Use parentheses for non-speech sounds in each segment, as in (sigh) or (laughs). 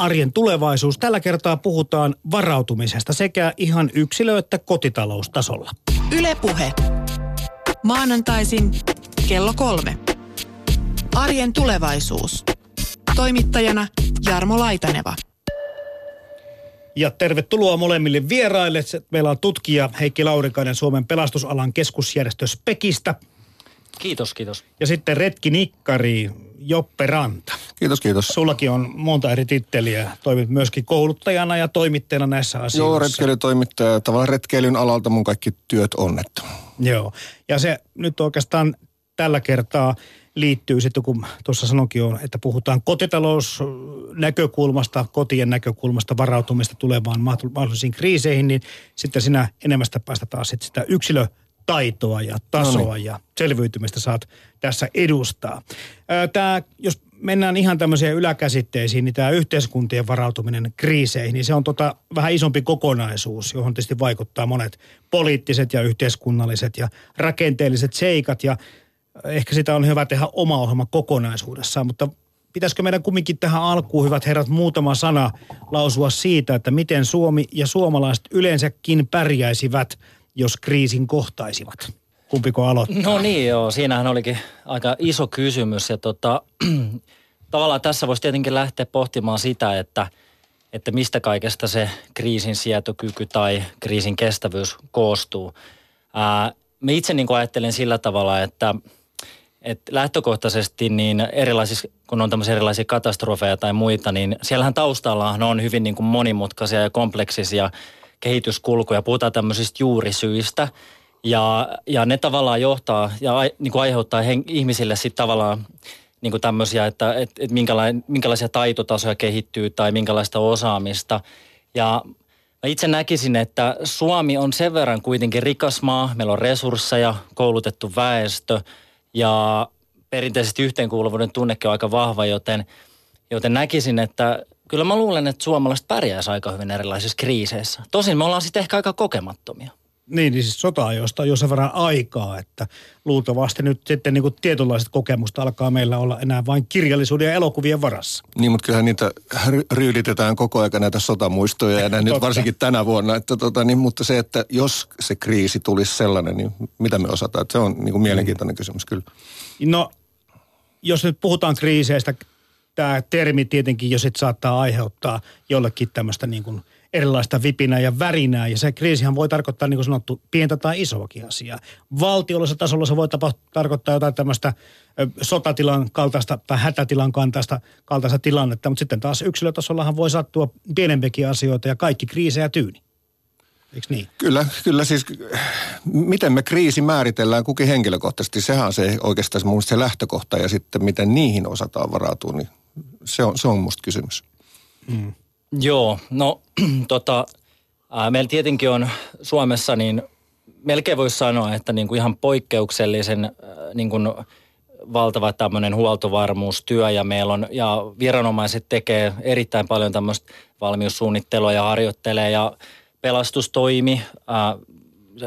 Arjen tulevaisuus. Tällä kertaa puhutaan varautumisesta sekä ihan yksilö- että kotitaloustasolla. Ylepuhe. Maanantaisin kello kolme. Arjen tulevaisuus. Toimittajana Jarmo Laitaneva. Ja tervetuloa molemmille vieraille. Meillä on tutkija Heikki Laurikainen Suomen pelastusalan keskusjärjestö Spekistä. Kiitos, kiitos. Ja sitten retki Nikkari Joppe Ranta. Kiitos, kiitos. Sullakin on monta eri titteliä. Toimit myöskin kouluttajana ja toimittajana näissä asioissa. Joo, retkeilytoimittaja. Tavallaan retkeilyn alalta mun kaikki työt onnettu. Joo. Ja se nyt oikeastaan tällä kertaa liittyy sitten, kun tuossa sanoinkin on, että puhutaan kotitalousnäkökulmasta, kotien näkökulmasta, varautumista tulevaan mahdollisiin kriiseihin, niin sitten sinä enemmästä päästä taas sit sitä yksilötaitoa ja tasoa no niin. ja selviytymistä saat tässä edustaa. Tämä, jos mennään ihan tämmöisiin yläkäsitteisiin, niin tämä yhteiskuntien varautuminen kriiseihin, niin se on tota vähän isompi kokonaisuus, johon tietysti vaikuttaa monet poliittiset ja yhteiskunnalliset ja rakenteelliset seikat ja ehkä sitä on hyvä tehdä oma ohjelma kokonaisuudessaan, mutta pitäisikö meidän kumminkin tähän alkuun, hyvät herrat, muutama sana lausua siitä, että miten Suomi ja suomalaiset yleensäkin pärjäisivät, jos kriisin kohtaisivat? Kumpiko aloittaa? No niin joo, siinähän olikin aika iso kysymys ja tota, (clears throat) tavallaan tässä voisi tietenkin lähteä pohtimaan sitä, että, että mistä kaikesta se kriisin sietokyky tai kriisin kestävyys koostuu. Ää, mä itse niin ajattelen sillä tavalla, että – et lähtökohtaisesti niin erilaisissa, kun on tämmöisiä erilaisia katastrofeja tai muita, niin siellähän taustallahan on hyvin niin kuin monimutkaisia ja kompleksisia kehityskulkuja. Puhutaan tämmöisistä juurisyistä ja, ja ne tavallaan johtaa ja niin kuin aiheuttaa hen, ihmisille sitten tavallaan niin kuin tämmöisiä, että et, et minkälaisia taitotasoja kehittyy tai minkälaista osaamista. Ja Mä itse näkisin, että Suomi on sen verran kuitenkin rikas maa. Meillä on resursseja, koulutettu väestö – ja perinteisesti yhteenkuuluvuuden tunnekin on aika vahva, joten, joten näkisin, että kyllä mä luulen, että suomalaiset pärjäisi aika hyvin erilaisissa kriiseissä. Tosin me ollaan sitten ehkä aika kokemattomia. Niin, niin siis sota-ajoista on jo sen verran aikaa, että luultavasti nyt sitten niin kuin tietynlaiset kokemusta alkaa meillä olla enää vain kirjallisuuden ja elokuvien varassa. Niin, mutta kyllähän niitä ryyditetään koko ajan näitä sotamuistoja ja näin nyt varsinkin tänä vuonna. Että tota, niin, mutta se, että jos se kriisi tulisi sellainen, niin mitä me osataan? Että se on niin kuin mielenkiintoinen mm. kysymys kyllä. No, jos nyt puhutaan kriiseistä, tämä termi tietenkin jo sitten saattaa aiheuttaa jollekin tämmöistä niin kuin – erilaista vipinää ja värinää. Ja se kriisihän voi tarkoittaa, niin kuin sanottu, pientä tai isoakin asiaa. Valtiollisella tasolla se voi tarkoittaa jotain tämmöistä sotatilan kaltaista tai hätätilan kaltaista, kaltaista tilannetta, mutta sitten taas yksilötasollahan voi sattua pienempiäkin asioita ja kaikki kriisejä tyyni. Eikö niin? Kyllä, kyllä siis miten me kriisi määritellään kukin henkilökohtaisesti, sehän on se oikeastaan mun se lähtökohta ja sitten miten niihin osataan varautua, niin se on, se on musta kysymys. Mm. Joo, no (clears throat) tota, ää, meillä tietenkin on Suomessa niin melkein voisi sanoa, että niin kuin ihan poikkeuksellisen ää, niin kuin valtava tämmöinen huoltovarmuustyö ja meillä on, ja viranomaiset tekee erittäin paljon tämmöistä valmiussuunnittelua ja harjoittelee ja pelastustoimi, ää,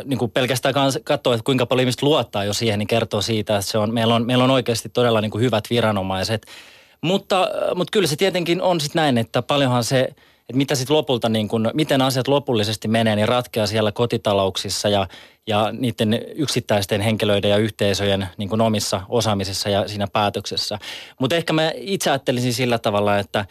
niin kuin pelkästään katsoa, että kuinka paljon ihmiset luottaa jo siihen, niin kertoo siitä, että se on, meillä, on, meillä on oikeasti todella niin kuin hyvät viranomaiset – mutta, mutta kyllä se tietenkin on sitten näin, että paljonhan se, että mitä sitten lopulta, niin kun, miten asiat lopullisesti menee, niin ratkeaa siellä kotitalouksissa ja, ja niiden yksittäisten henkilöiden ja yhteisöjen niin kuin omissa osaamisissa ja siinä päätöksessä. Mutta ehkä mä itse ajattelisin sillä tavalla, että,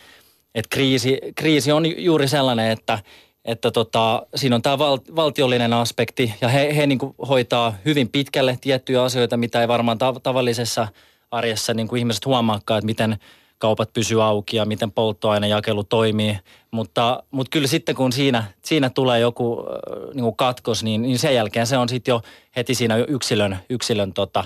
että kriisi, kriisi on juuri sellainen, että, että tota, siinä on tämä val, valtiollinen aspekti ja he, he niin hoitaa hyvin pitkälle tiettyjä asioita, mitä ei varmaan tav- tavallisessa arjessa niin kuin ihmiset huomaakaan, että miten – kaupat pysyy auki ja miten polttoainejakelu toimii. Mutta, mutta kyllä sitten kun siinä, siinä tulee joku niin kuin katkos, niin, niin sen jälkeen se on sitten jo heti siinä yksilön, yksilön tota,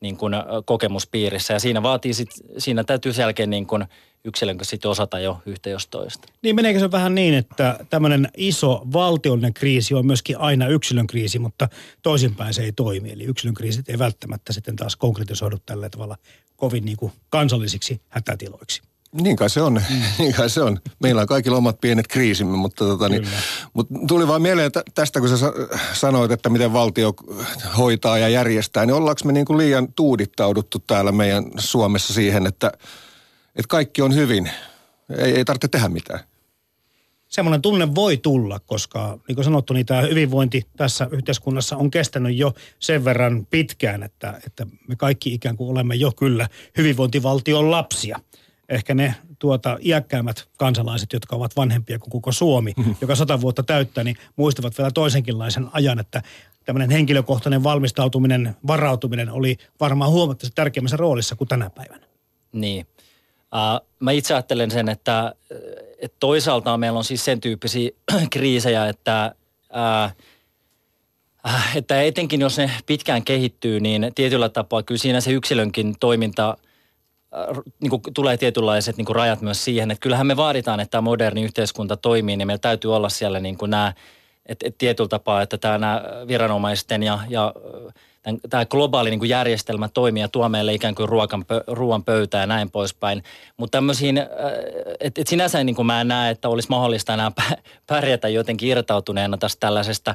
niin kuin kokemuspiirissä. Ja siinä vaatii sit, siinä täytyy sen jälkeen niin kuin yksilön sitten osata jo yhtä jos toista. Niin meneekö se vähän niin, että tämmöinen iso valtiollinen kriisi on myöskin aina yksilön kriisi, mutta toisinpäin se ei toimi. Eli yksilön kriisit ei välttämättä sitten taas konkretisoidu tällä tavalla kovin niin kuin kansallisiksi hätätiloiksi. Niin kai se on, mm. (laughs) niin kai se on. Meillä on kaikilla omat pienet kriisimme, mutta, tota, niin, mutta tuli vaan mieleen tästä, kun sä sanoit, että miten valtio hoitaa ja järjestää, niin ollaanko me niin kuin liian tuudittauduttu täällä meidän Suomessa siihen, että, että kaikki on hyvin. Ei, ei tarvitse tehdä mitään. Semmoinen tunne voi tulla, koska niin kuin sanottu, niin tämä hyvinvointi tässä yhteiskunnassa on kestänyt jo sen verran pitkään, että, että me kaikki ikään kuin olemme jo kyllä hyvinvointivaltion lapsia. Ehkä ne tuota, iäkkäämmät kansalaiset, jotka ovat vanhempia kuin koko Suomi, mm-hmm. joka sata vuotta täyttää, niin muistavat vielä toisenkinlaisen ajan, että tämmöinen henkilökohtainen valmistautuminen, varautuminen oli varmaan huomattavasti tärkeämmässä roolissa kuin tänä päivänä. Niin. Uh, mä itse ajattelen sen, että, että toisaalta meillä on siis sen tyyppisiä (clears throat) kriisejä, että, että etenkin jos ne pitkään kehittyy, niin tietyllä tapaa kyllä siinä se yksilönkin toiminta niin kuin tulee tietynlaiset niin kuin rajat myös siihen, että kyllähän me vaaditaan, että tämä moderni yhteiskunta toimii, niin meillä täytyy olla siellä niin kuin nämä, että, että tietyllä tapaa, että tämä viranomaisten ja, ja tämä globaali niin kuin järjestelmä toimii ja tuo meille ikään kuin ruokan, ruoan pöytää ja näin poispäin. Mutta tämmöisiin, että et sinänsä niin kuin mä en näe, että olisi mahdollista enää pärjätä jotenkin irtautuneena tästä tällaisesta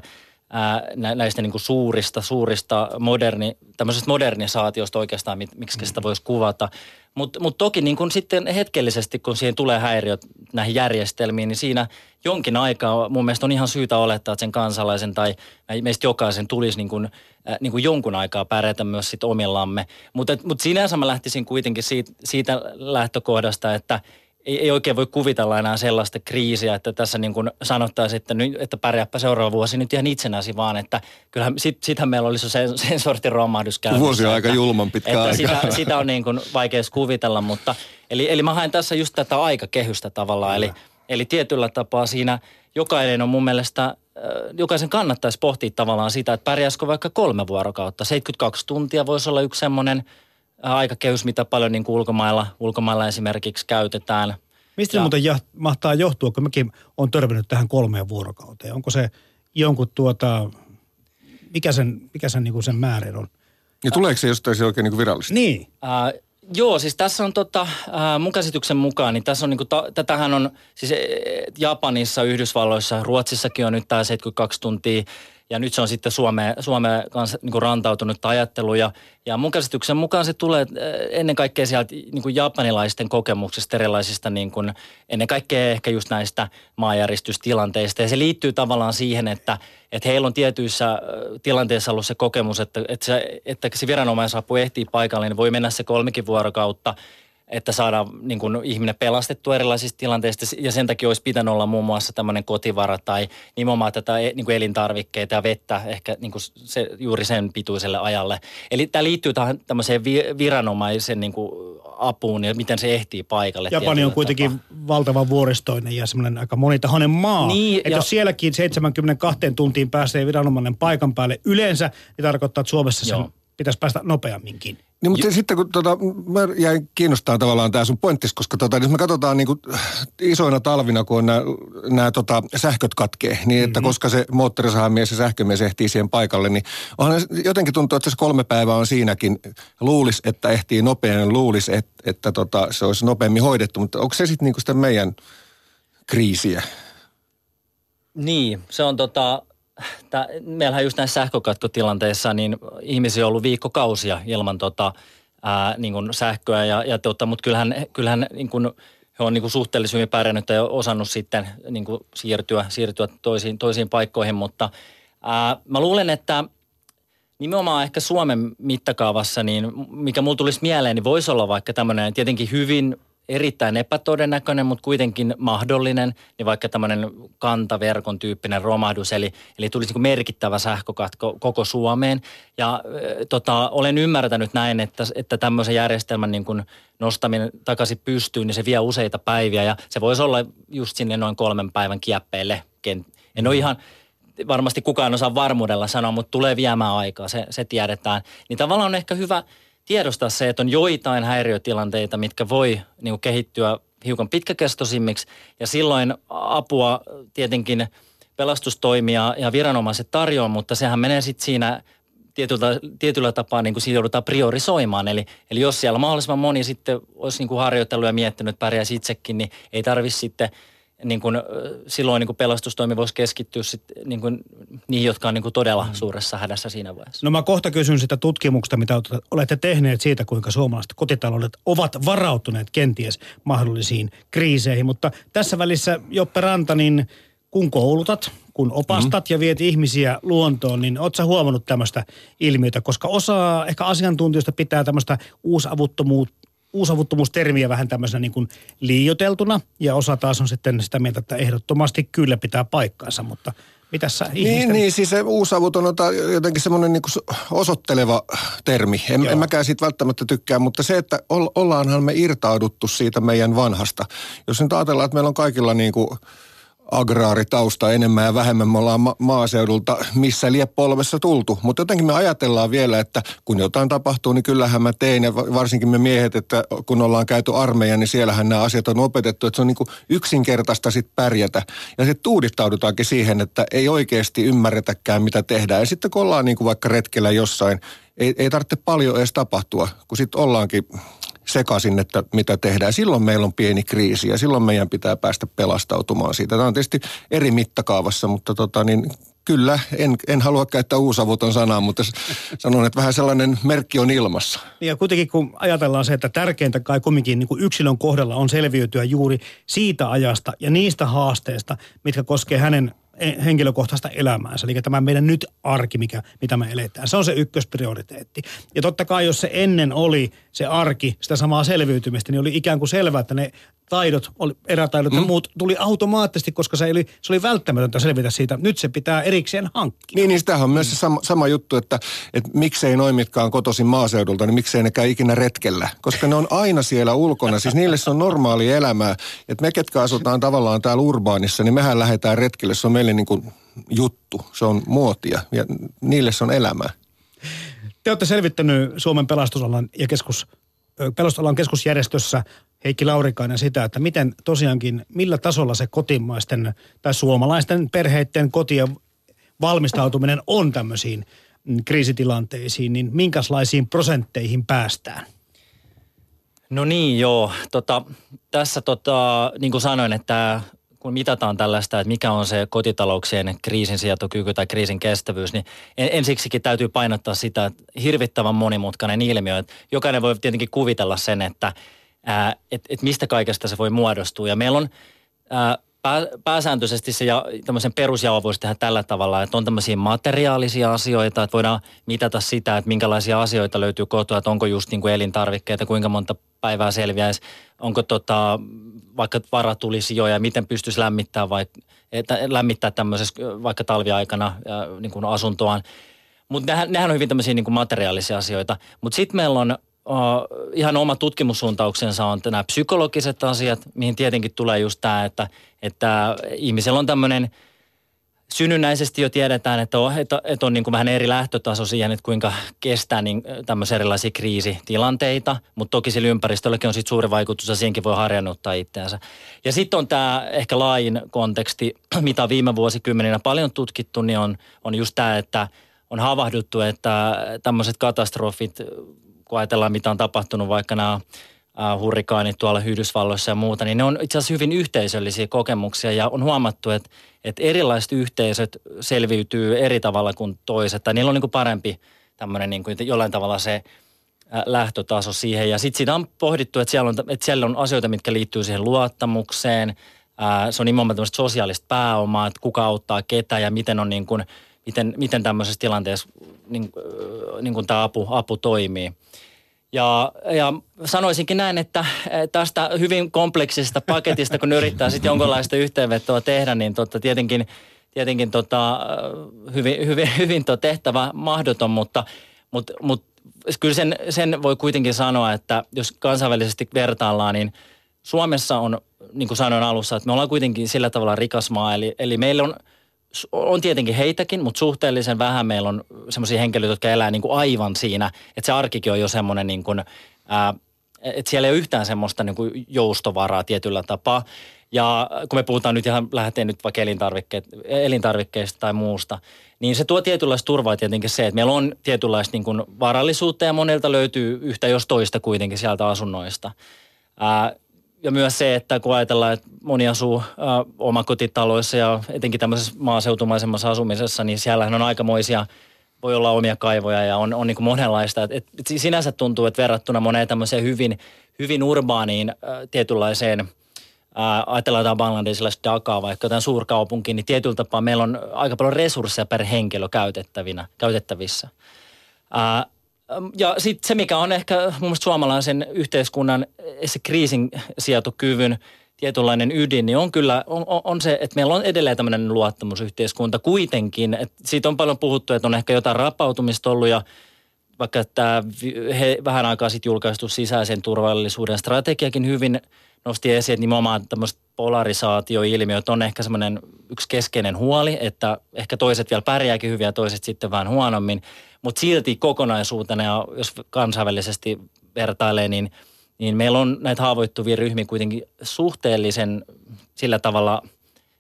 näistä niin kuin suurista, suurista moderni, tämmöisestä modernisaatiosta oikeastaan, miksi sitä voisi kuvata. Mutta mut toki niin kun sitten hetkellisesti, kun siihen tulee häiriöt näihin järjestelmiin, niin siinä jonkin aikaa mun mielestä on ihan syytä olettaa, että sen kansalaisen tai meistä jokaisen tulisi niin kun, äh, niin kun jonkun aikaa pärjätä myös sit omillamme. Mutta mut sinänsä mä lähtisin kuitenkin siitä, siitä lähtökohdasta, että – ei, ei oikein voi kuvitella enää sellaista kriisiä, että tässä niin kuin sanottaisiin, että, nyt, että pärjääpä seuraava vuosi nyt ihan itsenäsi, vaan että kyllähän sit, sitähän meillä olisi sen, sen sortin romahdus käynnissä. Vuosi on aika julman pitkä että aika. Sitä, sitä on niin kuin vaikea kuvitella, mutta eli, eli mä haen tässä just tätä aikakehystä tavallaan, eli, eli tietyllä tapaa siinä jokainen on mun mielestä jokaisen kannattaisi pohtia tavallaan sitä, että pärjäisikö vaikka kolme vuorokautta. 72 tuntia voisi olla yksi semmoinen – aikakehys, mitä paljon niin kuin ulkomailla, ulkomailla esimerkiksi käytetään. Mistä ja, se muuten ja, mahtaa johtua, kun mäkin olen törmännyt tähän kolmeen vuorokauteen? Onko se jonkun tuota, mikä sen, mikä sen, niin kuin sen määrä on? Ja tuleeko se jostain se oikein niin kuin virallisesti? Niin. Äh, Joo, siis tässä on tota, äh, mun käsityksen mukaan, niin tässä on niinku, ta, tätähän on siis e, Japanissa, Yhdysvalloissa, Ruotsissakin on nyt tämä 72 tuntia ja nyt se on sitten Suomeen, Suomeen kanssa niin kuin rantautunut ajattelu. Ja, ja mun käsityksen mukaan se tulee eh, ennen kaikkea sieltä niin kuin japanilaisten kokemuksista, erilaisista niin kuin, ennen kaikkea ehkä just näistä maanjäristystilanteista. Ja se liittyy tavallaan siihen, että, että heillä on tietyissä eh, tilanteissa ollut se kokemus, että, että, se, että se viranomaisapu ehtii paikalle, niin voi mennä se kolmekin vuorokautta – että saadaan niin kuin, ihminen pelastettua erilaisista tilanteista ja sen takia olisi pitänyt olla muun muassa tämmöinen kotivara tai nimenomaan tätä e, niin kuin elintarvikkeita ja vettä ehkä niin kuin se, juuri sen pituiselle ajalle. Eli tämä liittyy tähän tämmöiseen viranomaisen niin kuin apuun ja miten se ehtii paikalle. Japani on kuitenkin tapaa. valtava vuoristoinen ja semmoinen aika monitahoinen maa. Niin, että ja... jos sielläkin 72 tuntiin pääsee viranomainen paikan päälle yleensä, niin tarkoittaa, että Suomessa sen pitäisi päästä nopeamminkin. Niin, mutta J- sitten kun tota, mä jäin kiinnostaa tavallaan tämä sun pointtis, koska tota, jos me katsotaan niin kuin, isoina talvina, kun on nämä tota, sähköt katkee, niin että mm-hmm. koska se moottorisahamies ja sähkömies ehtii siihen paikalle, niin onhan jotenkin tuntuu, että se kolme päivää on siinäkin. Luulisi, että ehtii nopeammin, luulisi, että, että tota, se olisi nopeammin hoidettu, mutta onko se sitten niin sitä meidän kriisiä? Niin, se on tota, tää, meillähän just näissä sähkökatkotilanteissa niin ihmisiä on ollut viikkokausia ilman tota, ää, niin kuin sähköä, ja, ja tota, mutta kyllähän, kyllähän niin kuin, he on niin kuin suhteellisen hyvin pärjännyt ja osannut sitten niin kuin siirtyä, siirtyä toisiin, toisiin paikkoihin, mutta ää, mä luulen, että nimenomaan ehkä Suomen mittakaavassa, niin mikä mulla tulisi mieleen, niin voisi olla vaikka tämmöinen tietenkin hyvin erittäin epätodennäköinen, mutta kuitenkin mahdollinen, niin vaikka tämmöinen kantaverkon tyyppinen romahdus, eli, eli tulisi niin merkittävä sähkökatko koko Suomeen. Ja tota, olen ymmärtänyt näin, että, että tämmöisen järjestelmän niin kuin nostaminen takaisin pystyyn, niin se vie useita päiviä ja se voisi olla just sinne noin kolmen päivän kieppeille. En ole ihan varmasti kukaan osaa varmuudella sanoa, mutta tulee viemään aikaa, se, se tiedetään. Niin tavallaan on ehkä hyvä – tiedostaa se, että on joitain häiriötilanteita, mitkä voi niin kehittyä hiukan pitkäkestoisimmiksi ja silloin apua tietenkin pelastustoimia ja viranomaiset tarjoaa, mutta sehän menee sitten siinä tietyllä, tietyllä tapaa niin kuin siitä joudutaan priorisoimaan. Eli, eli jos siellä mahdollisimman moni sitten olisi niin kuin harjoitellut ja miettinyt, että pärjäisi itsekin, niin ei tarvitse sitten niin kuin, silloin niin kuin pelastustoimi voisi keskittyä sit, niin kuin, niihin, jotka on niin kuin todella mm. suuressa hädässä siinä vaiheessa. No mä kohta kysyn sitä tutkimuksesta, mitä olette tehneet siitä, kuinka suomalaiset kotitaloudet ovat varautuneet kenties mahdollisiin kriiseihin. Mutta tässä välissä Joppe Ranta, niin kun koulutat, kun opastat mm. ja viet ihmisiä luontoon, niin ootko huomannut tämmöistä ilmiötä? Koska osa ehkä asiantuntijoista pitää tämmöistä uusavuttomuutta uusavuttomuustermiä vähän tämmöisenä niin kuin liioteltuna ja osa taas on sitten sitä mieltä, että ehdottomasti kyllä pitää paikkaansa, mutta mitä sä niin, ihmisten... Niin, siis se uusavuton on jotenkin semmoinen niin kuin osoitteleva termi. En, en mäkään siitä välttämättä tykkää, mutta se, että ollaanhan me irtauduttu siitä meidän vanhasta. Jos nyt ajatellaan, että meillä on kaikilla niin kuin agraaritausta enemmän ja vähemmän. Me ollaan ma- maaseudulta missä lie polvessa tultu. Mutta jotenkin me ajatellaan vielä, että kun jotain tapahtuu, niin kyllähän mä tein. Ja varsinkin me miehet, että kun ollaan käyty armeija, niin siellähän nämä asiat on opetettu. Että se on niin kuin yksinkertaista sit pärjätä. Ja sitten tuudittaudutaankin siihen, että ei oikeasti ymmärretäkään, mitä tehdään. Ja sitten kun ollaan niin kuin vaikka retkellä jossain, ei, ei tarvitse paljon edes tapahtua, kun sitten ollaankin sekaisin, että mitä tehdään. Silloin meillä on pieni kriisi ja silloin meidän pitää päästä pelastautumaan siitä. Tämä on tietysti eri mittakaavassa, mutta tota, niin kyllä, en, en halua käyttää uusavuton sanaa, mutta sanon, että vähän sellainen merkki on ilmassa. Ja kuitenkin kun ajatellaan se, että tärkeintä kai kumminkin niin kuin yksilön kohdalla on selviytyä juuri siitä ajasta ja niistä haasteista, mitkä koskee hänen henkilökohtaista elämäänsä. Eli tämä meidän nyt arki, mikä, mitä me eletään. Se on se ykkösprioriteetti. Ja totta kai, jos se ennen oli se arki, sitä samaa selviytymistä, niin oli ikään kuin selvää, että ne taidot, oli, erätaidot mm. ja muut tuli automaattisesti, koska se oli, se oli välttämätöntä selvitä siitä. Nyt se pitää erikseen hankkia. Niin, niin sitähän on myös se sama, sama juttu, että, että miksei noin, mitkä on kotoisin maaseudulta, niin miksei ne käy ikinä retkellä. Koska ne on aina siellä ulkona. Siis niille se on normaali elämää. Että me, ketkä asutaan tavallaan täällä urbaanissa, niin mehän lähdetään retkelle. Se on meille niin kuin juttu. Se on muotia ja niille se on elämää. Te olette selvittänyt Suomen pelastusalan ja keskus, pelastusalan keskusjärjestössä Heikki Laurikainen sitä, että miten tosiaankin, millä tasolla se kotimaisten tai suomalaisten perheiden kotien valmistautuminen on tämmöisiin mm, kriisitilanteisiin, niin minkälaisiin prosentteihin päästään? No niin, joo. Tota, tässä tota, niin kuin sanoin, että kun mitataan tällaista, että mikä on se kotitalouksien kriisinsietokyky tai kriisin kestävyys, niin ensiksikin täytyy painottaa sitä, että hirvittävän monimutkainen ilmiö. Että jokainen voi tietenkin kuvitella sen, että että et mistä kaikesta se voi muodostua. Ja meillä on ää, pää, pääsääntöisesti se ja, tämmöisen voisi tehdä tällä tavalla, että on tämmöisiä materiaalisia asioita, että voidaan mitata sitä, että minkälaisia asioita löytyy kotoa, että onko just niin kuin elintarvikkeita, kuinka monta päivää selviäisi, onko tota, vaikka jo ja miten pystyisi lämmittämään, vai, että lämmittää tämmöisessä vaikka talviaikana ja, niin kuin asuntoaan. Mutta nehän, nehän on hyvin tämmöisiä niin kuin materiaalisia asioita. Mutta sitten meillä on ihan oma tutkimussuuntauksensa on nämä psykologiset asiat, mihin tietenkin tulee just tämä, että, että ihmisellä on tämmöinen synnynnäisesti jo tiedetään, että on, että, että on niin kuin vähän eri lähtötaso siihen, että kuinka kestää niin, tämmöisiä erilaisia kriisitilanteita, mutta toki sillä ympäristölläkin on sitten suuri vaikutus ja siihenkin voi harjannuttaa itseänsä. Ja sitten on tämä ehkä laajin konteksti, (clears throat) mitä viime vuosikymmeninä paljon tutkittu, niin on, on just tämä, että on havahduttu, että tämmöiset katastrofit kun ajatellaan mitä on tapahtunut, vaikka nämä hurrikaanit tuolla Yhdysvalloissa ja muuta, niin ne on itse asiassa hyvin yhteisöllisiä kokemuksia ja on huomattu, että, että erilaiset yhteisöt selviytyy eri tavalla kuin toiset. Tai niillä on niin kuin parempi tämmöinen niin kuin jollain tavalla se lähtötaso siihen. Ja sitten sitä on pohdittu, että siellä on, että siellä on asioita, mitkä liittyy siihen luottamukseen. Se on nimenomaan tämmöistä sosiaalista pääomaa, että kuka auttaa ketä ja miten on niin kuin, miten, miten tämmöisessä tilanteessa niin, niin kuin tämä apu, apu toimii. Ja, ja sanoisinkin näin, että tästä hyvin kompleksisesta paketista, kun yrittää sitten jonkinlaista yhteenvetoa tehdä, niin totta, tietenkin, tietenkin tota, hyvin, hyvin, hyvin tuo tehtävä mahdoton, mutta, mutta, mutta kyllä sen, sen voi kuitenkin sanoa, että jos kansainvälisesti vertaillaan, niin Suomessa on, niin kuin sanoin alussa, että me ollaan kuitenkin sillä tavalla rikas maa, eli, eli meillä on – on tietenkin heitäkin, mutta suhteellisen vähän meillä on semmoisia henkilöitä, jotka elää niin kuin aivan siinä, että se arkikin on jo semmoinen niin kuin, ää, että siellä ei ole yhtään semmoista niin kuin joustovaraa tietyllä tapaa. Ja kun me puhutaan nyt ihan, lähdetään nyt vaikka elintarvikkeista tai muusta, niin se tuo tietynlaista turvaa tietenkin se, että meillä on tietynlaista niin kuin varallisuutta ja monelta löytyy yhtä jos toista kuitenkin sieltä asunnoista. Ää, ja myös se, että kun ajatellaan, että moni asuu äh, omakotitaloissa ja etenkin tämmöisessä maaseutumaisemmassa asumisessa, niin siellähän on aikamoisia, voi olla omia kaivoja ja on, on niin kuin monenlaista. Et, et sinänsä tuntuu, että verrattuna moneen tämmöiseen hyvin, hyvin urbaaniin äh, tietynlaiseen – Ää, ajatellaan jotain Bangladesilaista Dakaa, vaikka jotain suurkaupunki, niin tietyllä tapaa meillä on aika paljon resursseja per henkilö käytettävinä, käytettävissä. Ää, ja sitten se, mikä on ehkä mun mielestä suomalaisen yhteiskunnan se kriisin sietokyvyn tietynlainen ydin, niin on kyllä on, on se, että meillä on edelleen tämmöinen luottamusyhteiskunta kuitenkin. Että siitä on paljon puhuttu, että on ehkä jotain rapautumista ollut ja vaikka tämä he, vähän aikaa sitten julkaistu sisäisen turvallisuuden strategiakin hyvin nosti esiin, että nimenomaan tämmöiset polarisaatioilmiöt on ehkä semmoinen yksi keskeinen huoli, että ehkä toiset vielä pärjääkin hyvin ja toiset sitten vähän huonommin. Mutta silti kokonaisuutena, jos kansainvälisesti vertailee, niin, niin meillä on näitä haavoittuvia ryhmiä kuitenkin suhteellisen sillä tavalla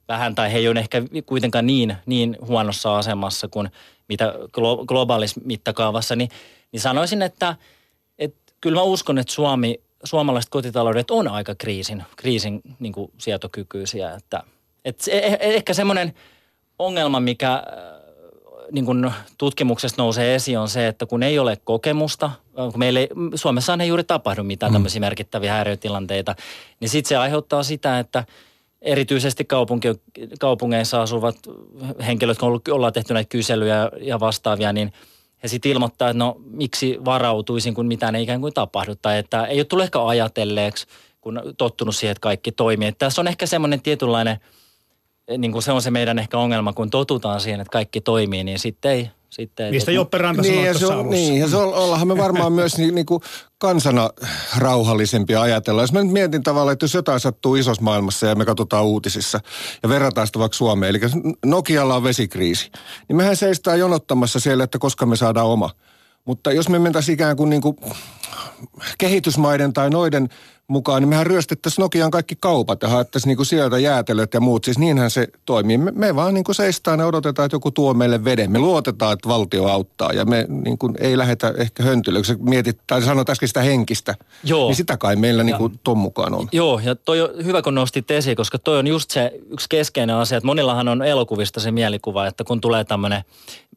vähän, tai he ei ole ehkä kuitenkaan niin, niin huonossa asemassa kuin mitä globaalissa mittakaavassa, niin, niin sanoisin, että, että kyllä mä uskon, että Suomi, suomalaiset kotitaloudet on aika kriisin, kriisin niin kuin sietokykyisiä. Että, että e, e, ehkä semmoinen ongelma, mikä niin kuin tutkimuksesta nousee esiin on se, että kun ei ole kokemusta, kun meillä ei, Suomessa ei juuri tapahdu mitään mm. tämmöisiä merkittäviä häiriötilanteita, niin sitten se aiheuttaa sitä, että erityisesti kaupunki, kaupungeissa asuvat henkilöt, kun ollaan tehty näitä kyselyjä ja vastaavia, niin he sitten ilmoittaa, että no miksi varautuisin, kun mitään ei ikään kuin tapahdu. Tai että ei ole tullut ehkä ajatelleeksi, kun tottunut siihen, että kaikki toimii. Että tässä on ehkä semmoinen tietynlainen – niin kuin se on se meidän ehkä ongelma, kun totutaan siihen, että kaikki toimii, niin sitten ei, sitten Mistä Joppe Ranta niin, ja se on, Niin, ja se on, ollaanhan me varmaan (laughs) myös ni, niin kuin kansana rauhallisempia ajatella. Jos mä nyt mietin tavallaan, että jos jotain sattuu isossa maailmassa ja me katsotaan uutisissa ja verrataan sitä vaikka Suomeen, eli Nokialla on vesikriisi, niin mehän seistään jonottamassa siellä, että koska me saadaan oma. Mutta jos me mentäisiin ikään kuin, niin kuin kehitysmaiden tai noiden mukaan, niin mehän ryöstettäisiin Nokian kaikki kaupat ja haettaisiin niinku sieltä jäätelöt ja muut. Siis niinhän se toimii. Me, me vaan niinku seistaan ja odotetaan, että joku tuo meille veden. Me luotetaan, että valtio auttaa ja me niinku ei lähetä ehkä sä mietit, tai sanoit äsken sitä henkistä, Joo. niin sitä kai meillä niinku ton mukaan on. Joo, ja toi on hyvä, kun nostit esiin, koska toi on just se yksi keskeinen asia, että monillahan on elokuvista se mielikuva, että kun tulee tämmöinen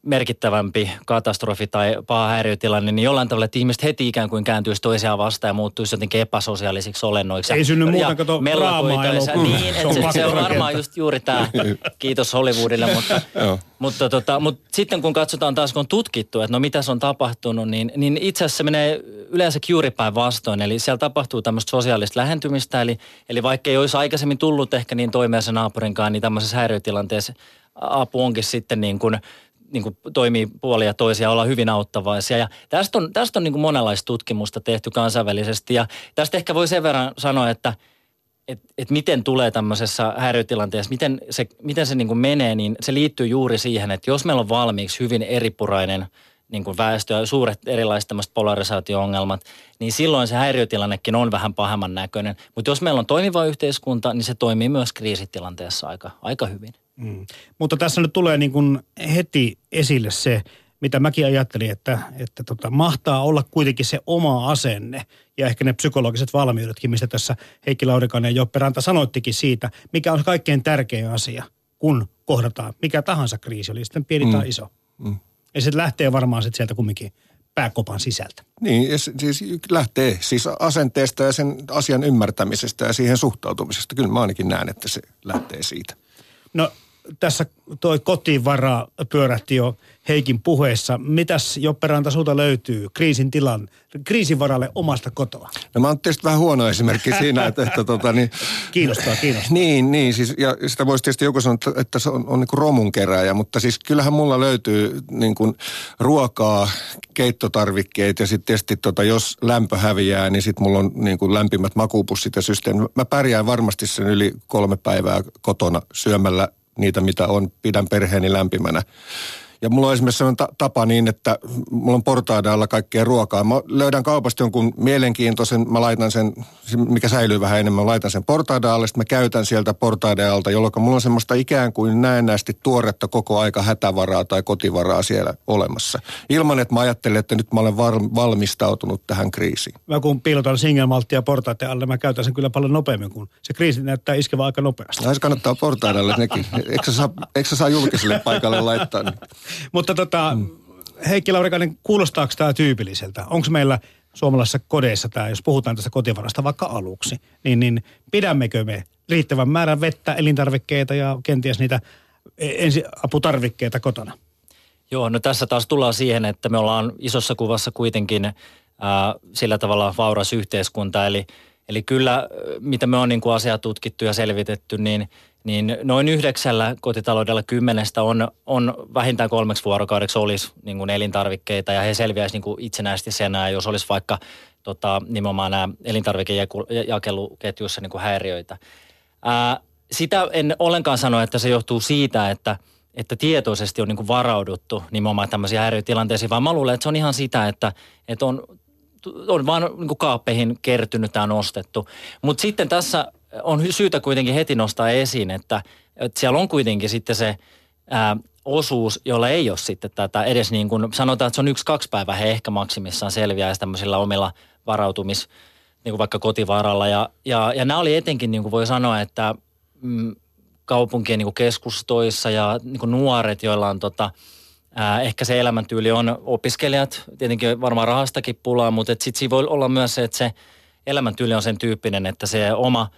merkittävämpi katastrofi tai paha häiriötilanne, niin jollain tavalla, että ihmiset heti ikään kuin kääntyisi toisiaan vastaan ja muuttuisi jotenkin epäsosiaalisiksi olennoiksi. Ei synny muuta kuin tuo draamaa Niin, se, se on varmaan just juuri tämä, kiitos Hollywoodille, mutta, (laughs) mutta, tota, mutta sitten kun katsotaan taas, kun on tutkittu, että no mitä on tapahtunut, niin, niin itse asiassa se menee yleensä juuripäin vastoin. Eli siellä tapahtuu tämmöistä sosiaalista lähentymistä, eli, eli vaikka ei olisi aikaisemmin tullut ehkä niin toimeen sen naapurinkaan, niin tämmöisessä häiriötilanteessa apu onkin sitten niin kuin – niin kuin toimii puolia toisia, olla hyvin auttavaisia. Ja tästä on, tästä on niin kuin monenlaista tutkimusta tehty kansainvälisesti ja tästä ehkä voi sen verran sanoa, että et, et miten tulee tämmöisessä häiriötilanteessa, miten se, miten se niin kuin menee, niin se liittyy juuri siihen, että jos meillä on valmiiksi hyvin eripurainen niin kuin väestö ja suuret erilaiset tämmöiset polarisaatio-ongelmat, niin silloin se häiriötilannekin on vähän pahemman näköinen. Mutta jos meillä on toimiva yhteiskunta, niin se toimii myös kriisitilanteessa aika, aika hyvin. Mm. Mutta tässä nyt tulee niin kuin heti esille se, mitä mäkin ajattelin, että, että tota, mahtaa olla kuitenkin se oma asenne ja ehkä ne psykologiset valmiudetkin, mistä tässä Heikki Laurikainen ja Joppe Ranta sanoittikin siitä, mikä on kaikkein tärkein asia, kun kohdataan mikä tahansa kriisi, oli sitten pieni mm. tai iso. Mm. Ja se lähtee varmaan sitten sieltä kumminkin pääkopan sisältä. Niin, siis lähtee siis asenteesta ja sen asian ymmärtämisestä ja siihen suhtautumisesta. Kyllä mä ainakin näen, että se lähtee siitä. No tässä toi kotivara pyörähti jo Heikin puheessa. Mitäs Joppe Ranta sulta löytyy kriisin tilan, kriisin varalle omasta kotoa? No mä oon tietysti vähän huono esimerkki (laughs) siinä, että, että tota, niin, Kiinnostaa, kiinnostaa. Niin, niin siis, ja sitä voisi tietysti joku sanoa, että, se on, on niin kuin romunkeräjä, mutta siis kyllähän mulla löytyy niin kuin ruokaa, keittotarvikkeet ja sitten tietysti tota, jos lämpö häviää, niin sitten mulla on niin kuin lämpimät makupussit ja systeemi. Mä pärjään varmasti sen yli kolme päivää kotona syömällä niitä, mitä on, pidän perheeni lämpimänä. Ja mulla on esimerkiksi sellainen ta- tapa niin, että mulla on portaiden alla kaikkea ruokaa. Mä löydän kaupasta jonkun mielenkiintoisen, mä laitan sen, mikä säilyy vähän enemmän, mä laitan sen portaiden alle, sitten mä käytän sieltä portaiden alta, jolloin mulla on semmoista ikään kuin näennäisesti tuoretta koko aika hätävaraa tai kotivaraa siellä olemassa. Ilman, että mä ajattelen, että nyt mä olen valmistautunut tähän kriisiin. Mä kun piilotan singelmalttia portaiden alle, mä käytän sen kyllä paljon nopeammin, kun se kriisi näyttää iskevä aika nopeasti. No, se kannattaa alle nekin. Eikö sä saa, eikö sä saa julkiselle paikalle laittaa? Niin? Mutta tota, mm. Heikki Laurikainen, kuulostaako tämä tyypilliseltä? Onko meillä suomalaisissa kodeissa tämä, jos puhutaan tästä kotivarasta vaikka aluksi, niin, niin pidämmekö me riittävän määrän vettä, elintarvikkeita ja kenties niitä ensiaputarvikkeita kotona? Joo, no tässä taas tullaan siihen, että me ollaan isossa kuvassa kuitenkin ää, sillä tavalla vauras yhteiskunta, eli, eli kyllä mitä me on niin kuin asiaa tutkittu ja selvitetty, niin, niin noin yhdeksällä kotitaloudella kymmenestä on, on vähintään kolmeksi vuorokaudeksi olisi niin kuin elintarvikkeita ja he selviäisivät niin kuin itsenäisesti sen, jos olisi vaikka tota, nimenomaan nämä elintarvikejakeluketjussa niin kuin häiriöitä. Ää, sitä en ollenkaan sano, että se johtuu siitä, että – että tietoisesti on niin kuin varauduttu nimenomaan tämmöisiä häiriötilanteisiin, vaan mä luulen, että se on ihan sitä, että, että on, on vaan niin kuin kaappeihin kertynyt tämä nostettu. Mutta sitten tässä on syytä kuitenkin heti nostaa esiin, että, että siellä on kuitenkin sitten se ää, osuus, jolla ei ole sitten tätä edes niin kuin, sanotaan, että se on yksi-kaksi päivää he ehkä maksimissaan selviää tämmöisillä omilla varautumis, niin kuin vaikka kotivaralla. Ja, ja, ja nämä oli etenkin, niin kuin voi sanoa, että mm, kaupunkien niin kuin keskustoissa ja niin kuin nuoret, joilla on tota, ää, ehkä se elämäntyyli on opiskelijat, tietenkin varmaan rahastakin pulaa, mutta sitten siinä voi olla myös se, että se elämäntyyli on sen tyyppinen, että se oma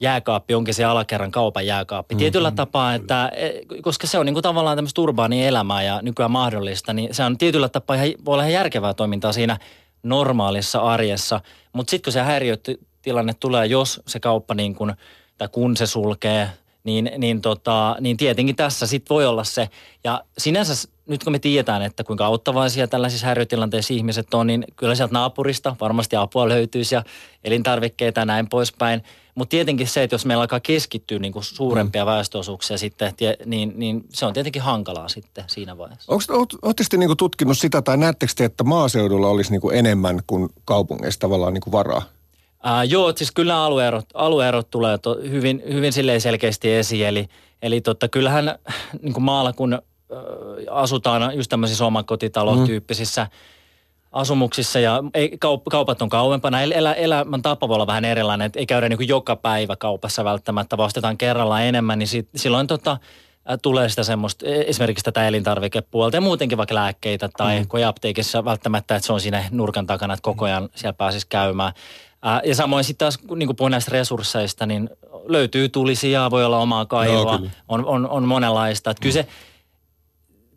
jääkaappi onkin se alakerran kaupan jääkaappi. Mm-hmm. Tietyllä tapaa, että e, koska se on niin kuin tavallaan tämmöistä urbaania elämää ja nykyään mahdollista, niin se on tietyllä tapaa ihan, voi olla ihan järkevää toimintaa siinä normaalissa arjessa. Mutta sitten kun se häiriötilanne tulee, jos se kauppa niin kuin, tai kun se sulkee – niin, niin, tota, niin tietenkin tässä sitten voi olla se. Ja sinänsä nyt kun me tiedetään, että kuinka auttavaisia tällaisissa häiriötilanteissa ihmiset on, niin kyllä sieltä naapurista varmasti apua löytyisi ja elintarvikkeita ja näin poispäin. Mutta tietenkin se, että jos meillä alkaa keskittyä niin kuin suurempia mm. väestöosuuksia sitten, niin, niin se on tietenkin hankalaa sitten siinä vaiheessa. Oletteko te niin tutkinut sitä tai näettekö te, että maaseudulla olisi niin kuin enemmän kuin kaupungeissa tavallaan niin kuin varaa? Ää, joo, siis kyllä alueerot, alueerot tulee to, hyvin, hyvin silleen selkeästi esiin. Eli, eli totta, kyllähän niin kuin maalla, kun asutaan just tämmöisissä omakotitalotyyppisissä mm. Asumuksissa ja ei, kaup, kaupat on kauempana. Elä, elämän tapa voi olla vähän erilainen, että ei käydä niin kuin joka päivä kaupassa välttämättä, vaan ostetaan kerralla enemmän, niin sit, silloin tota, tulee sitä semmoista, e, esimerkiksi tätä elintarvikepuolta ja muutenkin vaikka lääkkeitä tai mm. kun apteekissa välttämättä, että se on siinä nurkan takana, että koko ajan siellä pääsisi käymään. Ää, ja samoin sitten taas, niin kuin puhuin näistä resursseista, niin löytyy tulisia, voi olla omaa kaivoa, on, on, on monenlaista. Että kyllä se,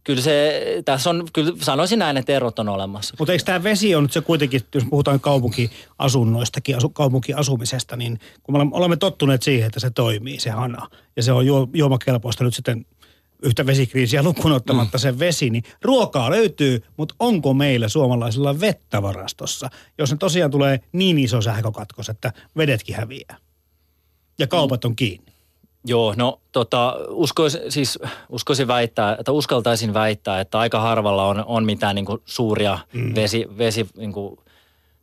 kyllä se, tässä on, kyllä sanoisin näin, että erot on olemassa. Mutta eikö tämä vesi on nyt se kuitenkin, jos puhutaan kaupunkiasunnoistakin, asu, kaupunkiasumisesta, niin kun me olemme tottuneet siihen, että se toimii, se hana, ja se on juo, juomakelpoista nyt sitten yhtä vesikriisiä lukuun ottamatta mm. sen vesi, niin ruokaa löytyy, mutta onko meillä suomalaisilla vettä varastossa, jos ne tosiaan tulee niin iso sähkökatkos, että vedetkin häviää ja kaupat on kiinni? Joo, no tota, uskois, siis, uskoisin väittää, että uskaltaisin väittää, että aika harvalla on, on mitään niin kuin suuria mm. vesi, vesi niin kuin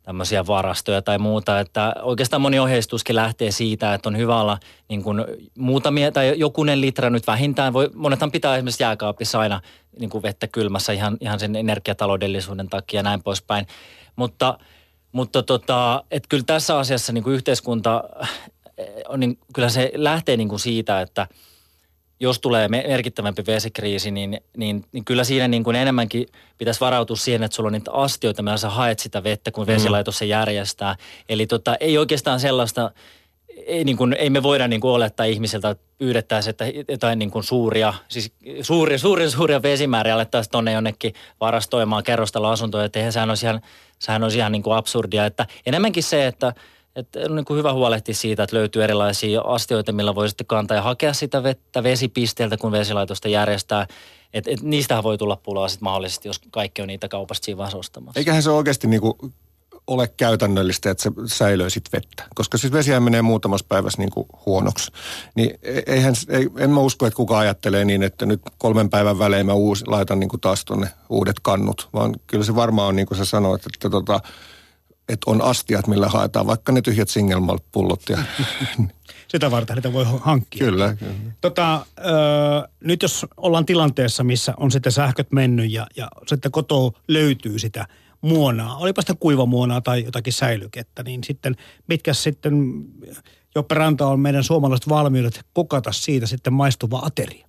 tämmöisiä varastoja tai muuta. Että oikeastaan moni ohjeistuskin lähtee siitä, että on hyvä olla niin kuin muutamia tai jokunen litra nyt vähintään. Voi, monethan pitää esimerkiksi jääkaapissa aina niin kuin vettä kylmässä ihan, ihan sen energiataloudellisuuden takia ja näin poispäin. Mutta, mutta tota, että kyllä tässä asiassa niin kuin yhteiskunta, niin, kyllä se lähtee niin kuin siitä, että – jos tulee merkittävämpi vesikriisi, niin, niin, niin kyllä siinä niin kuin enemmänkin pitäisi varautua siihen, että sulla on niitä astioita, millä sä haet sitä vettä, kun vesilaitos se järjestää. Eli tota, ei oikeastaan sellaista, ei, niin kuin, ei me voida niin kuin olettaa ihmisiltä, että pyydettäisiin, että jotain niin kuin suuria, siis suuri, suurin suuria vesimääriä alettaisiin tuonne jonnekin varastoimaan kerrostaloasuntoja. Että sehän olisi ihan, sehän olisi ihan niin kuin absurdia. Että enemmänkin se, että – että on niin kuin hyvä huolehtia siitä, että löytyy erilaisia astioita, millä voi sitten kantaa ja hakea sitä vettä vesipisteeltä, kun vesilaitosta järjestää. Et, et niistähän voi tulla pulaa sitten mahdollisesti, jos kaikki on niitä kaupasta siinä vaiheessa ostamassa. Eiköhän se oikeasti niin kuin ole käytännöllistä, että se säilöi sit vettä. Koska siis vesiä menee muutamassa päivässä niin kuin huonoksi. Niin e- eihän, ei, en mä usko, että kukaan ajattelee niin, että nyt kolmen päivän välein mä uusi, laitan niin kuin taas tuonne uudet kannut. Vaan kyllä se varmaan on niin kuin sä sanoit, että, tota, että on astiat, millä haetaan vaikka ne tyhjät single pullot ja (laughs) sitä varten niitä voi hankkia. Kyllä. kyllä. Tota, ö, nyt jos ollaan tilanteessa, missä on sitten sähköt mennyt ja, ja sitten kotoa löytyy sitä muonaa, olipa sitä kuivamuonaa tai jotakin säilykettä, niin sitten mitkä sitten Joppe Ranta on meidän suomalaiset valmiudet kokata siitä sitten maistuva ateria?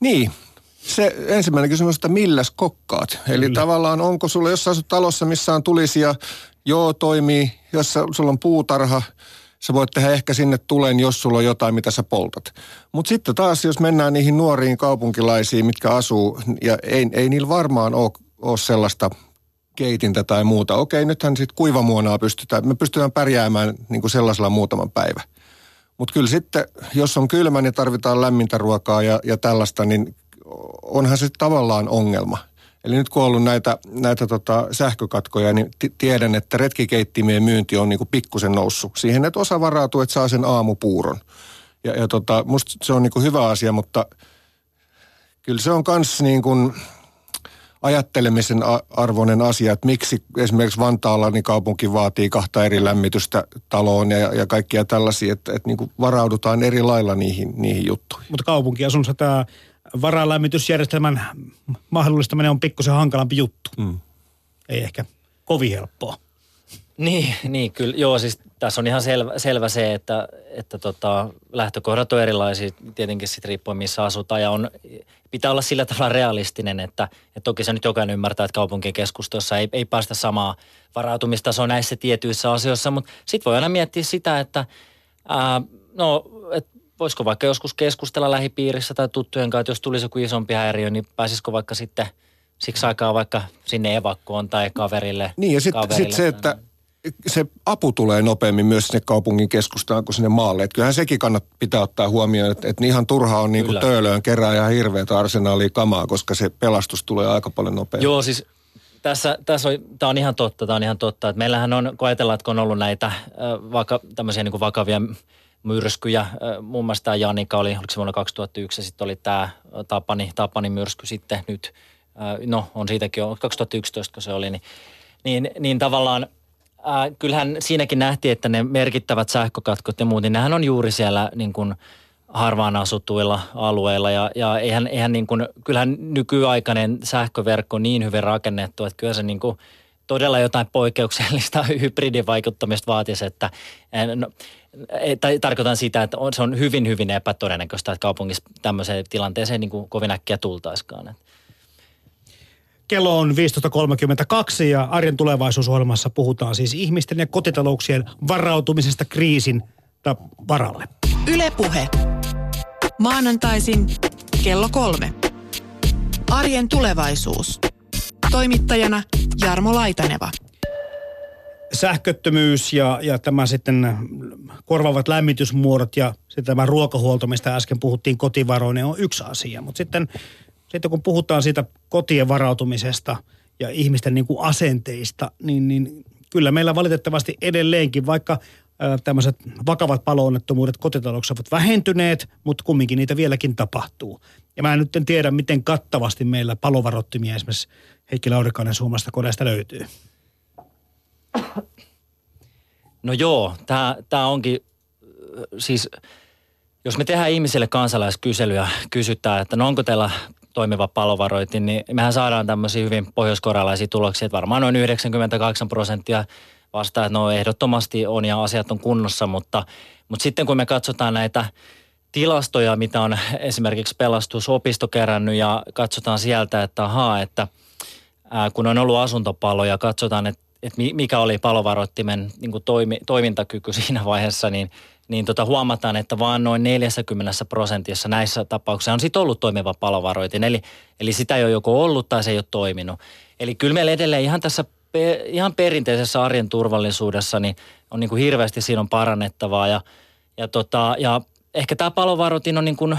Niin, se ensimmäinen kysymys, että milläs kokkaat? Eli Kyllä. tavallaan onko sulla, jos asut talossa, missä on tulisia, joo toimii, jos sulla on puutarha, Sä voit tehdä ehkä sinne tulen, jos sulla on jotain, mitä sä poltat. Mutta sitten taas, jos mennään niihin nuoriin kaupunkilaisiin, mitkä asuu, ja ei, ei niillä varmaan ole, ole sellaista keitintä tai muuta. Okei, nythän sitten kuivamuonaa pystytään, me pystytään pärjäämään niin kuin sellaisella muutaman päivä. Mutta kyllä sitten, jos on kylmä, niin tarvitaan lämmintä ruokaa ja, ja tällaista, niin onhan se tavallaan ongelma – Eli nyt kun on ollut näitä, näitä tota sähkökatkoja, niin t- tiedän, että retkikeittimien myynti on niinku pikkusen noussut siihen, että osa varautuu, että saa sen aamupuuron. Ja, ja tota, musta se on niinku hyvä asia, mutta kyllä se on myös niin kuin ajattelemisen arvoinen asia, että miksi esimerkiksi Vantaalla niin kaupunki vaatii kahta eri lämmitystä taloon ja, ja kaikkia tällaisia, että, että niin kuin varaudutaan eri lailla niihin, niihin juttuihin. Mutta kaupunkiasunnossa tämä varalämmitysjärjestelmän mahdollistaminen on pikkusen hankalampi juttu. Mm. Ei ehkä kovin helppoa. Niin, niin kyllä. Joo, siis tässä on ihan selvä, selvä se, että, että tota, lähtökohdat on erilaisia tietenkin sitten riippuen missä asutaan ja on, pitää olla sillä tavalla realistinen, että, että toki se nyt jokainen ymmärtää, että kaupunkien keskustossa ei, ei päästä samaa varautumistasoa näissä tietyissä asioissa, mutta sitten voi aina miettiä sitä, että ää, no, voisiko vaikka joskus keskustella lähipiirissä tai tuttujen kanssa, että jos tulisi joku isompi häiriö, niin pääsisikö vaikka sitten siksi aikaa vaikka sinne evakkoon tai kaverille. Niin ja sitten sit se, että se apu tulee nopeammin myös sinne kaupungin keskustaan kuin sinne maalle. Että kyllähän sekin kannat pitää ottaa huomioon, että, että ihan turhaa on niinku töölöön kerää ja hirveätä arsenaalia kamaa, koska se pelastus tulee aika paljon nopeammin. Joo, siis tässä, tässä on, tämä on ihan totta, tämä on ihan totta. Että meillähän on, kun ajatellaan, että kun on ollut näitä vaka, tämmöisiä niin kuin vakavia myrskyjä. Muun muassa tämä Janika oli, oliko se vuonna 2001 ja sitten oli tämä Tapani, Tapani myrsky sitten nyt. No on siitäkin jo 2011, kun se oli, niin, niin, niin tavallaan äh, kyllähän siinäkin nähtiin, että ne merkittävät sähkökatkot ja muut, niin nehän on juuri siellä niin kuin harvaan asutuilla alueilla. Ja, ja eihän, eihän niin kuin, kyllähän nykyaikainen sähköverkko on niin hyvin rakennettu, että kyllä se niin kuin todella jotain poikkeuksellista (laughs) hybridivaikuttamista vaatisi, että no, tai tarkoitan sitä, että on, se on hyvin, hyvin epätodennäköistä, että kaupungissa tämmöiseen tilanteeseen niin kuin kovin äkkiä tultaiskaan. Kello on 15.32 ja Arjen tulevaisuusohjelmassa puhutaan siis ihmisten ja kotitalouksien varautumisesta kriisin varalle. Ylepuhe. Maanantaisin kello kolme. Arjen tulevaisuus. Toimittajana Jarmo Laitaneva sähköttömyys ja, ja tämä sitten korvaavat lämmitysmuodot ja sitten tämä ruokahuolto, mistä äsken puhuttiin kotivaroinen, on yksi asia. Mutta sitten, sitten kun puhutaan siitä kotien varautumisesta ja ihmisten niin kuin asenteista, niin, niin kyllä meillä valitettavasti edelleenkin, vaikka tämmöiset vakavat paloonnettomuudet kotitalouksissa ovat vähentyneet, mutta kumminkin niitä vieläkin tapahtuu. Ja mä nyt en tiedä, miten kattavasti meillä palovarottimia esimerkiksi Heikki Laurikainen Suomesta kodeesta löytyy. No joo, tämä onkin, siis jos me tehdään ihmisille kansalaiskyselyä, kysytään, että no onko teillä toimiva palovaroitin, niin mehän saadaan tämmöisiä hyvin pohjoiskorealaisia tuloksia, että varmaan noin 98 prosenttia vastaa, että no ehdottomasti on ja asiat on kunnossa, mutta, mutta sitten kun me katsotaan näitä tilastoja, mitä on esimerkiksi pelastusopisto kerännyt ja katsotaan sieltä, että ahaa, että ää, kun on ollut asuntopaloja, katsotaan, että että mikä oli palovaroittimen niin kuin toimi, toimintakyky (laughs) siinä vaiheessa, niin, niin tota huomataan, että vaan noin 40 prosentissa näissä tapauksissa on sitten ollut toimiva palovaroitin. Eli, eli sitä ei ole joko ollut tai se ei ole toiminut. Eli kyllä meillä edelleen ihan tässä ihan perinteisessä arjen turvallisuudessa niin on niin kuin hirveästi siinä on parannettavaa. Ja, ja, tota, ja ehkä tämä palovaroitin on niin kuin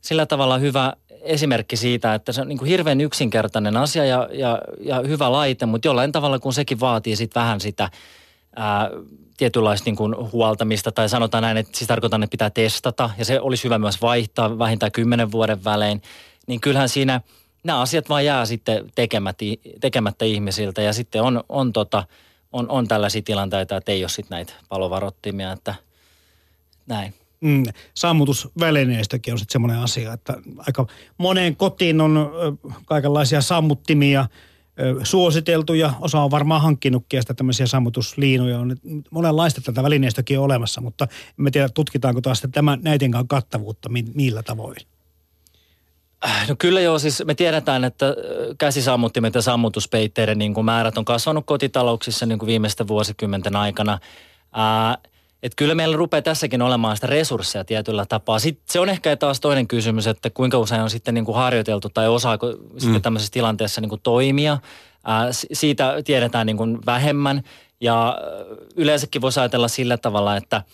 sillä tavalla hyvä, esimerkki siitä, että se on niin kuin hirveän yksinkertainen asia ja, ja, ja hyvä laite, mutta jollain tavalla kun sekin vaatii sitten vähän sitä ää, tietynlaista niin kuin huoltamista tai sanotaan näin, että siis tarkoitan, että pitää testata ja se olisi hyvä myös vaihtaa vähintään kymmenen vuoden välein, niin kyllähän siinä nämä asiat vaan jää sitten tekemättä, tekemättä ihmisiltä ja sitten on, on, tota, on, on tällaisia tilanteita, että ei ole sitten näitä palovarottimia, että näin. Mm, sammutusvälineistökin on sitten semmoinen asia, että aika moneen kotiin on kaikenlaisia sammuttimia suositeltuja. Osa on varmaan hankkinutkin ja sitä tämmöisiä sammutusliinoja on. Monenlaista tätä välineistökin on olemassa, mutta en tiedä tutkitaanko taas tämän, näiden kattavuutta millä tavoin. No kyllä joo, siis me tiedetään, että käsisammuttimet ja sammutuspeitteiden niin kuin määrät on kasvanut kotitalouksissa niin kuin viimeisten vuosikymmenten aikana. Ää, että kyllä meillä rupeaa tässäkin olemaan sitä resursseja tietyllä tapaa. Sitten se on ehkä taas toinen kysymys, että kuinka usein on sitten niin kuin harjoiteltu tai osaako mm. sitten tämmöisessä tilanteessa niin kuin toimia. Ää, siitä tiedetään niin kuin vähemmän ja yleensäkin voisi ajatella sillä tavalla, että –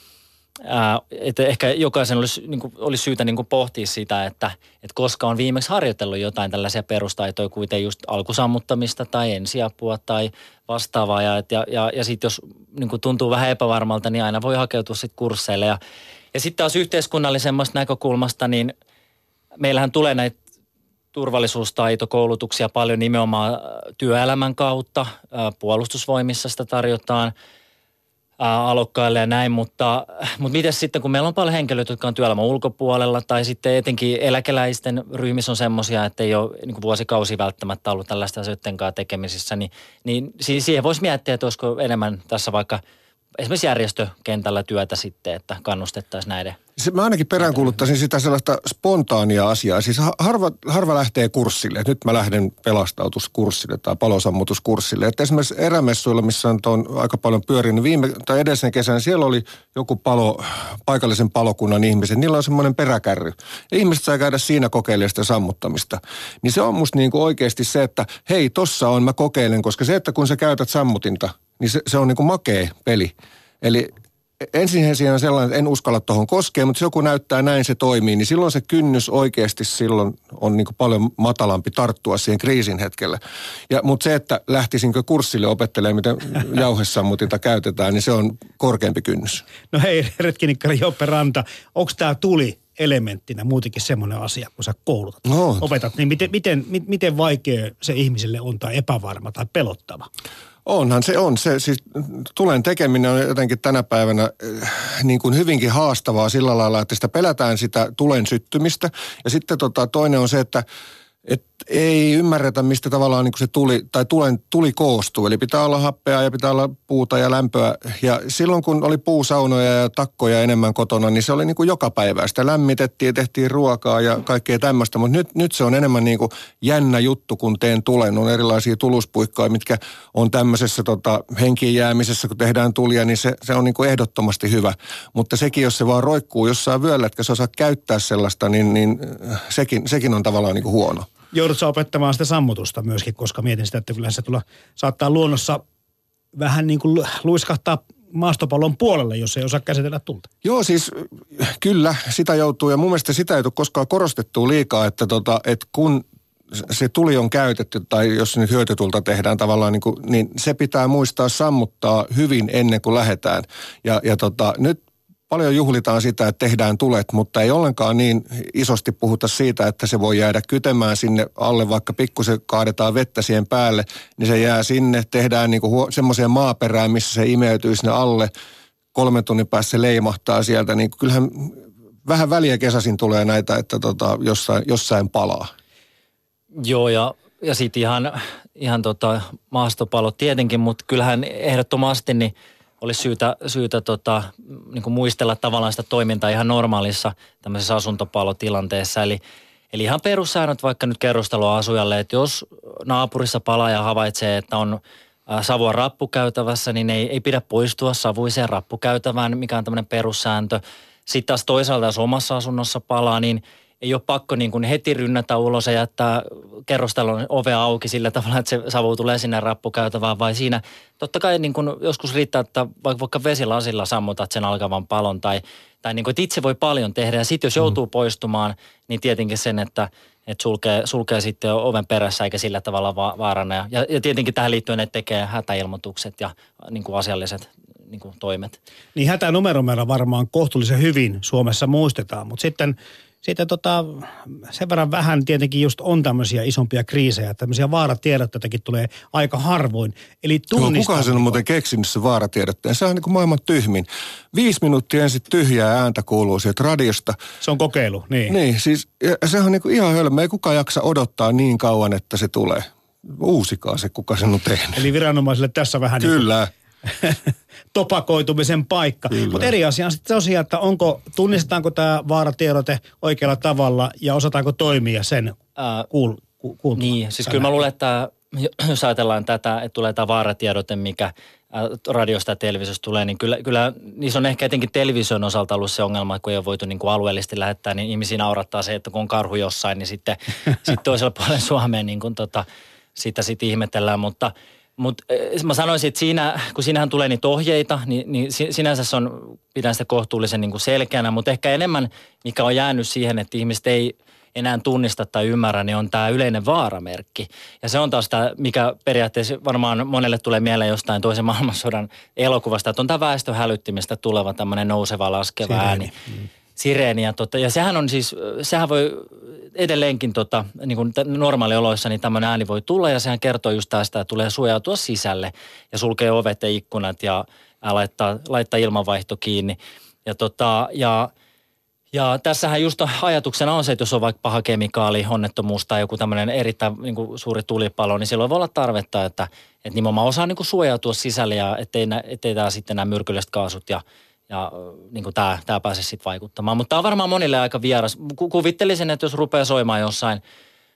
että ehkä jokaisen olisi, niin kuin, olisi syytä niin kuin pohtia sitä, että, että koska on viimeksi harjoitellut jotain tällaisia perustaitoja, kuten just alkusammuttamista tai ensiapua tai vastaavaa. Ja, ja, ja, ja sitten jos niin kuin tuntuu vähän epävarmalta, niin aina voi hakeutua sitten kursseille. Ja, ja sitten taas yhteiskunnallisemmasta näkökulmasta, niin meillähän tulee näitä turvallisuustaitokoulutuksia paljon nimenomaan työelämän kautta. Puolustusvoimissa sitä tarjotaan – alokkaille ja näin, mutta, mutta miten sitten, kun meillä on paljon henkilöitä, jotka on työelämän ulkopuolella tai sitten etenkin eläkeläisten ryhmissä on semmoisia, että ei ole niin vuosikausi välttämättä ollut tällaista asioiden kanssa tekemisissä, niin, niin siihen voisi miettiä, että olisiko enemmän tässä vaikka esimerkiksi järjestökentällä työtä sitten, että kannustettaisiin näiden se, mä ainakin peräänkuuluttaisin sitä sellaista spontaania asiaa. Siis harva, harva lähtee kurssille. Nyt mä lähden pelastautuskurssille tai palosammutuskurssille. Että esimerkiksi erämessuilla, missä on, on aika paljon pyörinyt viime tai edellisen kesän, siellä oli joku palo, paikallisen palokunnan ihmiset. Niillä on semmoinen peräkärry. Ja ihmiset saa käydä siinä kokeilemaan sitä sammuttamista. Niin se on musta niin kuin oikeasti se, että hei, tossa on, mä kokeilen. Koska se, että kun sä käytät sammutinta, niin se, se on niin kuin makea peli. Eli ensin siinä on sellainen, että en uskalla tuohon koskea, mutta jos joku näyttää näin se toimii, niin silloin se kynnys oikeasti silloin on niin kuin paljon matalampi tarttua siihen kriisin hetkellä. Ja, mutta se, että lähtisinkö kurssille opettelemaan, miten (laughs) jauhesammutinta käytetään, niin se on korkeampi kynnys. No hei, retkinikkari Joppe Ranta, onko tämä tuli elementtinä muutenkin semmoinen asia, kun sä koulutat, no. opetat, niin miten, miten, miten vaikea se ihmiselle on tai epävarma tai pelottava? Onhan se on. Se, siis tulen tekeminen on jotenkin tänä päivänä äh, niin kuin hyvinkin haastavaa sillä lailla, että sitä pelätään sitä tulen syttymistä. Ja sitten tota, toinen on se, että et ei ymmärretä, mistä tavallaan niin se tuli, tai tulen, tuli koostuu. Eli pitää olla happea ja pitää olla puuta ja lämpöä. Ja silloin kun oli puusaunoja ja takkoja enemmän kotona, niin se oli niin kuin joka päivä. Sitä lämmitettiin ja tehtiin ruokaa ja kaikkea tämmöistä. Mutta nyt, nyt se on enemmän niin kuin jännä juttu, kun teen tulen. On erilaisia tuluspuikkoja, mitkä on tämmöisessä tota, henkiin jäämisessä, kun tehdään tulia, niin se, se on niin kuin ehdottomasti hyvä. Mutta sekin, jos se vaan roikkuu jossain vyöllä, että se osaa käyttää sellaista, niin, niin sekin, sekin on tavallaan niin kuin huono joudut sä opettamaan sitä sammutusta myöskin, koska mietin sitä, että kyllä se tulla, saattaa luonnossa vähän niin kuin luiskahtaa maastopallon puolelle, jos ei osaa käsitellä tulta. Joo, siis kyllä, sitä joutuu ja mun mielestä sitä ei tule koskaan korostettua liikaa, että, tota, että kun se tuli on käytetty, tai jos nyt hyötytulta tehdään tavallaan, niin, kuin, niin se pitää muistaa sammuttaa hyvin ennen kuin lähdetään. Ja, ja tota, nyt paljon juhlitaan sitä, että tehdään tulet, mutta ei ollenkaan niin isosti puhuta siitä, että se voi jäädä kytemään sinne alle, vaikka pikkusen kaadetaan vettä siihen päälle, niin se jää sinne, tehdään niin semmoiseen maaperään, missä se imeytyy sinne alle, kolmen tunnin päässä se leimahtaa sieltä, niin kyllähän vähän väliä kesäsin tulee näitä, että tota, jossain, jossain palaa. Joo, ja, ja sitten ihan, ihan tota, maastopalot tietenkin, mutta kyllähän ehdottomasti niin – olisi syytä, syytä tota, niin kuin muistella tavallaan sitä toimintaa ihan normaalissa tämmöisessä asuntopalotilanteessa. Eli, eli ihan perussäännöt vaikka nyt kerrostaloasujalle, että jos naapurissa palaaja havaitsee, että on savua rappukäytävässä, niin ei, ei pidä poistua savuiseen rappukäytävään, mikä on tämmöinen perussääntö. Sitten taas toisaalta, jos omassa asunnossa palaa, niin ei ole pakko niin kuin heti rynnätä ulos ja jättää kerrostalon ovea auki sillä tavalla, että se savu tulee sinne rappukäytävään, vai siinä totta kai niin kuin joskus riittää, että vaikka, vesilasilla sammutat sen alkavan palon tai, tai niin kuin, että itse voi paljon tehdä ja sitten jos joutuu mm. poistumaan, niin tietenkin sen, että että sulkee, sulkee sitten oven perässä eikä sillä tavalla va- vaarana. Ja, ja tietenkin tähän liittyen, että tekee hätäilmoitukset ja niin kuin asialliset niin kuin toimet. Niin hätänumero meillä varmaan kohtuullisen hyvin Suomessa muistetaan, mutta sitten sitten tota, sen verran vähän tietenkin just on tämmöisiä isompia kriisejä, tämmöisiä vaaratiedotteitakin tulee aika harvoin. Eli Joo, kuka sen on muuten keksinyt se vaaratiedotteen? Se on niin kuin maailman tyhmin. Viisi minuuttia ensin tyhjää ääntä kuuluu sieltä radiosta. Se on kokeilu, niin. Niin, siis se on niin kuin ihan hölmö. Ei kukaan jaksa odottaa niin kauan, että se tulee. Uusikaa se, kuka sen on tehnyt. Eli viranomaisille tässä vähän Kyllä. Niin kuin (laughs) topakoitumisen paikka. Mutta eri asia on sitten tosiaan, että onko, tunnistetaanko tämä vaaratiedote oikealla tavalla ja osataanko toimia sen kuul, ku, Niin, siis kyllä mä luulen, että (clears throat) jos ajatellaan tätä, että tulee tämä vaaratiedote, mikä radiosta ja televisiosta tulee, niin kyllä, kyllä niissä on ehkä etenkin television osalta ollut se ongelma, että kun ei ole voitu niin kuin alueellisesti lähettää, niin ihmisiä naurattaa se, että kun on karhu jossain, niin sitten, (laughs) sitten toisella puolella Suomeen niin kuin tota, sitä sitten ihmetellään, mutta – mutta eh, mä sanoisin, että siinä, kun siinähän tulee niitä ohjeita, niin, niin sinänsä se on, pidän sitä kohtuullisen niin kuin selkeänä, mutta ehkä enemmän, mikä on jäänyt siihen, että ihmiset ei enää tunnista tai ymmärrä, niin on tämä yleinen vaaramerkki. Ja se on taas tämä, mikä periaatteessa varmaan monelle tulee mieleen jostain toisen maailmansodan elokuvasta, että on tämä väestöhälyttimistä tuleva tämmöinen nouseva laskeva Sireeni. ääni. Mm sireeni. Ja, tota, ja sehän on siis, sehän voi edelleenkin tota, niin kuin normaalioloissa niin tämmöinen ääni voi tulla ja sehän kertoo just tästä, että tulee suojautua sisälle ja sulkee ovet ja ikkunat ja, ja laittaa, laittaa ilmanvaihto kiinni. Ja, tota, ja, ja tässähän just ajatuksena on se, että jos on vaikka paha kemikaali, onnettomuus tai joku tämmöinen erittäin niin kuin suuri tulipalo, niin silloin voi olla tarvetta, että, että nimenomaan osaa niin kuin suojautua sisälle ja ettei, ettei tämä sitten nämä myrkylliset kaasut ja ja niin kuin tämä, tämä pääsee sitten vaikuttamaan. Mutta tämä on varmaan monille aika vieras. Kuvittelisin, että jos rupeaa soimaan jossain,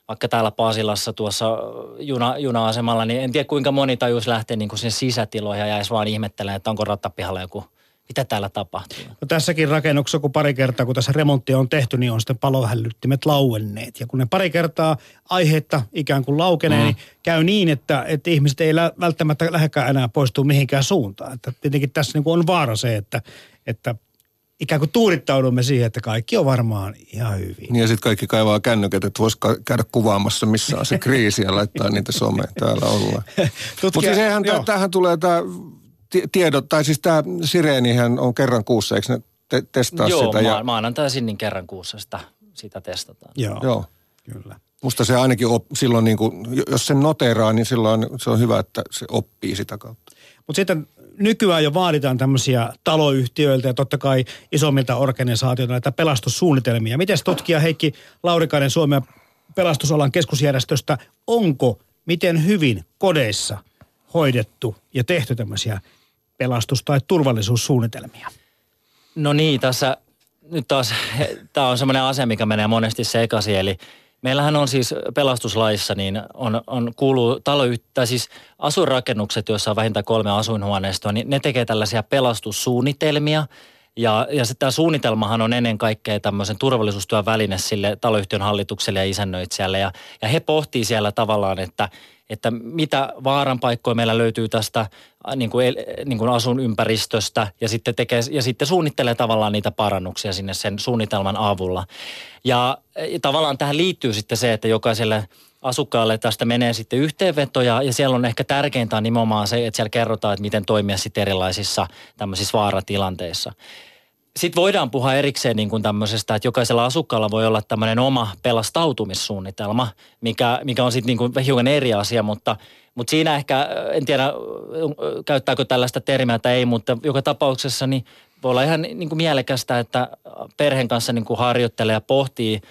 vaikka täällä Paasilassa tuossa juna, juna-asemalla, niin en tiedä kuinka moni tajus lähteä niin kuin sinne sisätiloihin ja jäisi vaan ihmettelemään, että onko rattapihalla joku – mitä täällä tapahtuu? No tässäkin rakennuksessa, kun pari kertaa, kun tässä remonttia on tehty, niin on sitten palohälyttimet lauenneet. Ja kun ne pari kertaa aiheetta ikään kuin laukenee, mm. niin käy niin, että, että ihmiset ei välttämättä lähdekään enää poistua mihinkään suuntaan. Että tietenkin tässä niin kuin on vaara se, että, että ikään kuin tuurittaudumme siihen, että kaikki on varmaan ihan hyvin. Niin ja sitten kaikki kaivaa kännykät, että voisi käydä kuvaamassa, missä on se kriisi ja laittaa niitä someen täällä ollaan. (laughs) Mutta siis eihän tähän tulee tämä tiedot, tai siis tämä Sireenihän on kerran kuussa, eikö ne te- testaa Joo, sitä? Joo, ja... maanantaisin niin kerran kuussa sitä, sitä testataan. Joo, Joo. kyllä. Musta se ainakin op, silloin, niin kuin, jos sen noteraa, niin silloin se on hyvä, että se oppii sitä kautta. Mutta sitten nykyään jo vaaditaan tämmöisiä taloyhtiöiltä ja totta kai isommilta organisaatioilta näitä pelastussuunnitelmia. Miten tutkija Heikki Laurikainen Suomen pelastusalan keskusjärjestöstä, onko miten hyvin kodeissa hoidettu ja tehty tämmöisiä pelastus- tai turvallisuussuunnitelmia? No niin, tässä nyt taas, tämä on semmoinen asia, mikä menee monesti sekaisin, eli Meillähän on siis pelastuslaissa, niin on, on kuuluu talo, tai siis asuinrakennukset, joissa on vähintään kolme asuinhuoneistoa, niin ne tekee tällaisia pelastussuunnitelmia. Ja, ja tämä suunnitelmahan on ennen kaikkea tämmöisen turvallisuustyön väline sille taloyhtiön hallitukselle ja isännöitsijälle. Ja, ja he pohtii siellä tavallaan, että, että mitä vaaranpaikkoja meillä löytyy tästä äh, niin kuin, niin kuin asun ympäristöstä ja sitten, tekee, ja sitten suunnittelee tavallaan niitä parannuksia sinne sen suunnitelman avulla. Ja, tavallaan tähän liittyy sitten se, että jokaiselle asukkaalle tästä menee sitten yhteenvetoja ja siellä on ehkä tärkeintä nimenomaan se, että siellä kerrotaan, että miten toimia sitten erilaisissa tämmöisissä vaaratilanteissa. Sitten voidaan puhua erikseen niin kuin tämmöisestä, että jokaisella asukkaalla voi olla tämmöinen oma pelastautumissuunnitelma, mikä, mikä on sitten niin kuin hiukan eri asia, mutta, mutta siinä ehkä, en tiedä käyttääkö tällaista termiä tai ei, mutta joka tapauksessa niin voi olla ihan niin kuin mielekästä, että perheen kanssa niin kuin harjoittelee ja pohtii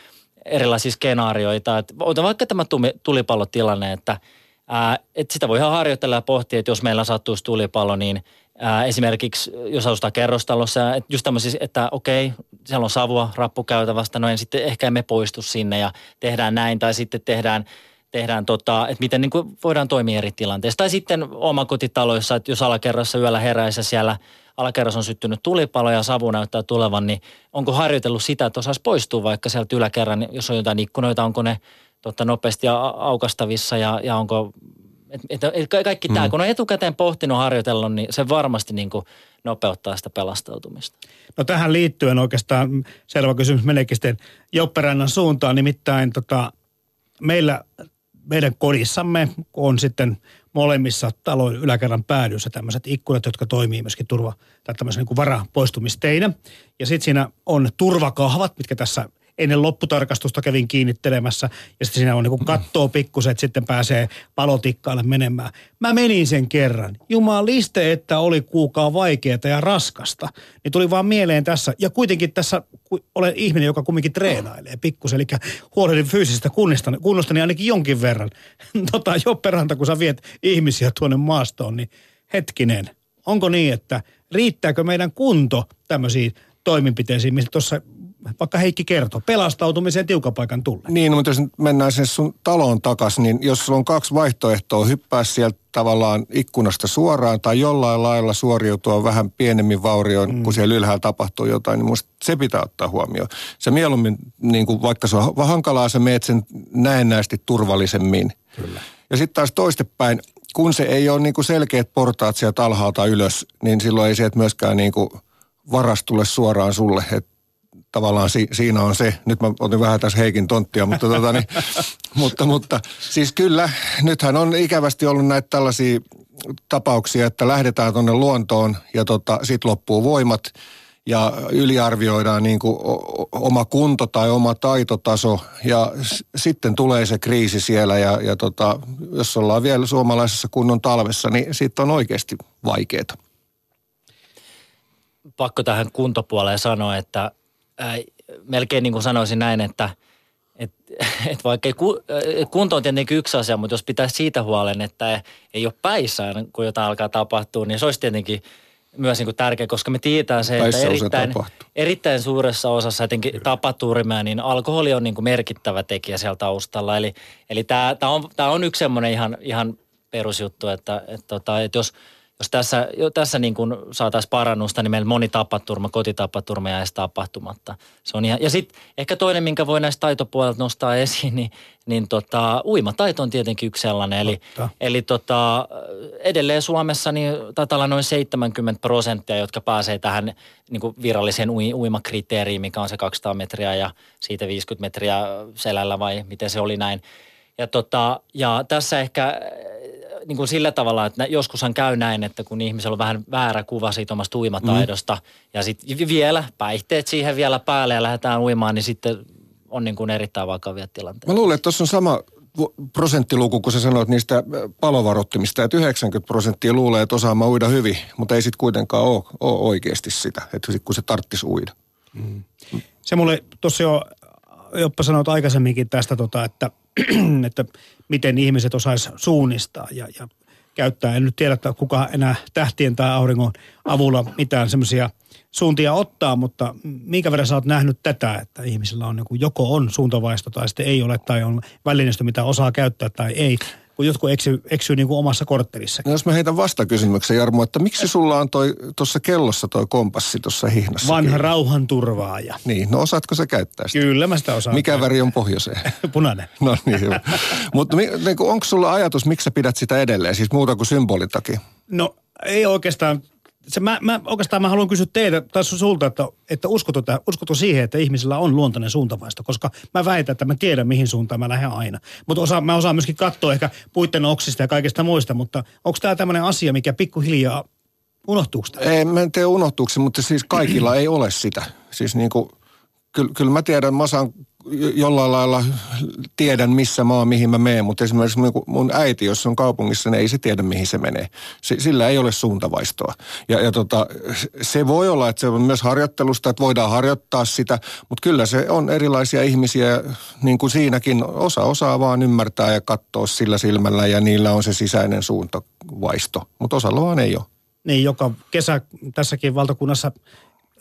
erilaisia skenaarioita. Että vaikka tämä tulipallotilanne, että, ää, että sitä voi ihan harjoitella ja pohtia, että jos meillä sattuisi tulipallo, niin – Ää, esimerkiksi jos asustaa kerrostalossa, että just että okei, siellä on savua rappukäytävästä, no en sitten ehkä emme poistu sinne ja tehdään näin, tai sitten tehdään, tehdään tota, että miten niin kuin voidaan toimia eri tilanteissa. Tai sitten omakotitaloissa, että jos alakerrassa yöllä heräisi siellä alakerras on syttynyt tulipalo ja savu näyttää tulevan, niin onko harjoitellut sitä, että osaisi poistua vaikka sieltä yläkerran, jos on jotain ikkunoita, onko ne totta, nopeasti aukastavissa ja, ja onko et, et, et kaikki mm. tämä, kun on etukäteen pohtinut harjoitellut, niin se varmasti niin kuin nopeuttaa sitä pelastautumista. No tähän liittyen oikeastaan selvä kysymys meneekin sitten Jopperannan suuntaan. Nimittäin tota, meillä, meidän kodissamme on sitten molemmissa talon yläkerran päädyssä tämmöiset ikkunat, jotka toimii myöskin turva- tai tämmöisen niin varapoistumisteinä. Ja sitten siinä on turvakahvat, mitkä tässä ennen lopputarkastusta kävin kiinnittelemässä ja sitten siinä on niin kattoo pikkuset, sitten pääsee palotikkaalle menemään. Mä menin sen kerran. Jumaliste, että oli kuukaa vaikeaa ja raskasta. Niin tuli vaan mieleen tässä, ja kuitenkin tässä olen ihminen, joka kumminkin treenailee pikkusen, eli huolehdin fyysisestä kunnosta, kunnostani ainakin jonkin verran. (laughs) Tota, Jopperanta, kun sä viet ihmisiä tuonne maastoon, niin hetkinen, onko niin, että riittääkö meidän kunto tämmöisiin toimenpiteisiin, mistä tuossa vaikka Heikki kertoo, pelastautumiseen tiukapaikan tulle. Niin, mutta jos mennään sen sun taloon takaisin, niin jos sulla on kaksi vaihtoehtoa, hyppää sieltä tavallaan ikkunasta suoraan tai jollain lailla suoriutua vähän pienemmin vaurioin, mm. kun siellä ylhäällä tapahtuu jotain, niin musta se pitää ottaa huomioon. Se mieluummin, niin kuin vaikka se on hankalaa, sä meet sen näennäisesti turvallisemmin. Kyllä. Ja sitten taas toistepäin, kun se ei ole niin kuin selkeät portaat sieltä alhaalta ylös, niin silloin ei sieltä myöskään niin kuin varas tule suoraan sulle. Et tavallaan si, siinä on se, nyt mä otin vähän tässä Heikin tonttia, mutta, tota, niin, (laughs) mutta, mutta siis kyllä, nythän on ikävästi ollut näitä tällaisia tapauksia, että lähdetään tuonne luontoon ja tota, sitten loppuu voimat ja yliarvioidaan niin kuin oma kunto tai oma taitotaso ja s- sitten tulee se kriisi siellä ja, ja tota, jos ollaan vielä suomalaisessa kunnon talvessa, niin sitten on oikeasti vaikeaa. Pakko tähän kuntopuoleen sanoa, että melkein niin kuin sanoisin näin, että et, (laughs) et vaikka ei ku, kunto on tietenkin yksi asia, mutta jos pitäisi siitä huolen, että ei ole päissä kun jotain alkaa tapahtua, niin se olisi tietenkin myös niin kuin tärkeä, koska me tiedetään se, että erittäin, erittäin suuressa osassa etenkin tapaturmia, niin alkoholi on niin kuin merkittävä tekijä siellä taustalla. Eli, eli tämä, on, on yksi semmoinen ihan, ihan perusjuttu, että, että, tota, että jos – jos tässä, jo tässä niin kuin saataisiin parannusta, niin meillä moni tapaturma, kotitapaturma jäisi tapahtumatta. Se on ihan, ja sitten ehkä toinen, minkä voi näistä taitopuolelta nostaa esiin, niin, niin tota, uimataito on tietenkin yksi sellainen. Eli, eli tota, edelleen Suomessa niin taitaa olla noin 70 prosenttia, jotka pääsee tähän niin kuin viralliseen ui, uimakriteeriin, mikä on se 200 metriä ja siitä 50 metriä selällä vai miten se oli näin. Ja, tota, ja tässä ehkä niin kuin sillä tavalla, että joskushan käy näin, että kun ihmisellä on vähän väärä kuva siitä omasta uimataidosta mm. ja sitten vielä päihteet siihen vielä päälle ja lähdetään uimaan, niin sitten on niin kuin erittäin vakavia tilanteita. Mä luulen, että tuossa on sama prosenttiluku, kun sä sanoit niistä äh, palovarottimista, että 90 prosenttia luulee, että osaamaan uida hyvin, mutta ei sitten kuitenkaan ole, ole oikeasti sitä, että kun se tarttisi uida. Mm. Se mulle tuossa jo Joppa sanoit aikaisemminkin tästä, tota, että, (clears throat) että miten ihmiset osais suunnistaa ja, ja käyttää. En nyt tiedä, että kuka enää tähtien tai auringon avulla mitään semmoisia suuntia ottaa, mutta minkä verran sä oot nähnyt tätä, että ihmisillä on joku, joko on suuntavaisto tai sitten ei ole tai on välineistö, mitä osaa käyttää tai ei kun jotkut eksyy, eksyy niin kuin omassa korttelissa. No jos mä heitän vastakysymyksen, Jarmo, että miksi sulla on tuossa kellossa toi kompassi tuossa hihnassa? Vanha rauhanturvaaja. Niin, no osaatko sä käyttää sitä? Kyllä mä sitä osaan. Mikä väri on pohjoiseen? (laughs) Punainen. no niin, hyvä. (laughs) Mutta niin onko sulla ajatus, miksi sä pidät sitä edelleen, siis muuta kuin symbolin takia? No ei oikeastaan se, mä, mä, oikeastaan mä haluan kysyä teiltä tai sulta, että, että uskotko, uskotko siihen, että ihmisillä on luontainen suuntavaisto, koska mä väitän, että mä tiedän, mihin suuntaan mä lähden aina. Mutta osa, mä osaan myöskin katsoa ehkä puitten oksista ja kaikesta muista, mutta onko tämä tämmöinen asia, mikä pikkuhiljaa unohtuuko tämä? Ei, mä en tiedä unohtuuko mutta siis kaikilla ei ole sitä. Siis niin kuin, kyllä, kyllä mä tiedän, mä osaan jollain lailla tiedän, missä mä oon, mihin mä menen, mutta esimerkiksi mun äiti, jos on kaupungissa, niin ei se tiedä, mihin se menee. sillä ei ole suuntavaistoa. Ja, ja tota, se voi olla, että se on myös harjoittelusta, että voidaan harjoittaa sitä, mutta kyllä se on erilaisia ihmisiä, niin kuin siinäkin. Osa osaa vaan ymmärtää ja katsoa sillä silmällä, ja niillä on se sisäinen suuntavaisto, mutta osalla vaan ei ole. Niin, joka kesä tässäkin valtakunnassa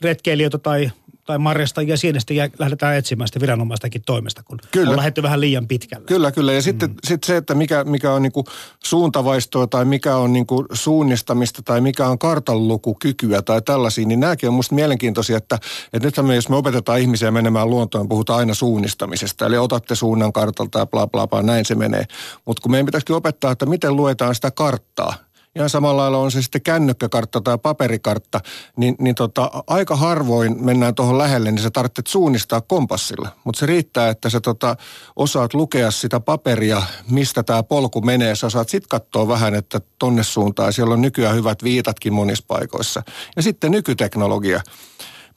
retkeilijöitä tai tai marjasta ja sienestä ja lähdetään etsimään sitä viranomaistakin toimesta, kun kyllä. on lähdetty vähän liian pitkälle. Kyllä, kyllä. Ja sitten mm. sit se, että mikä, mikä on niinku suuntavaistoa tai mikä on niinku suunnistamista tai mikä on kartanlukukykyä tai tällaisia, niin nämäkin on musta mielenkiintoisia, että, että nythän me, jos me opetetaan ihmisiä menemään luontoon, puhutaan aina suunnistamisesta. Eli otatte suunnan kartalta ja bla bla bla, näin se menee. Mutta kun meidän pitäisikin opettaa, että miten luetaan sitä karttaa, ihan samalla lailla on se sitten kännykkäkartta tai paperikartta, niin, niin tota, aika harvoin mennään tuohon lähelle, niin sä tarvitset suunnistaa kompassilla. Mutta se riittää, että sä tota, osaat lukea sitä paperia, mistä tämä polku menee. Sä saat sitten katsoa vähän, että tonne suuntaan. Siellä on nykyään hyvät viitatkin monissa paikoissa. Ja sitten nykyteknologia.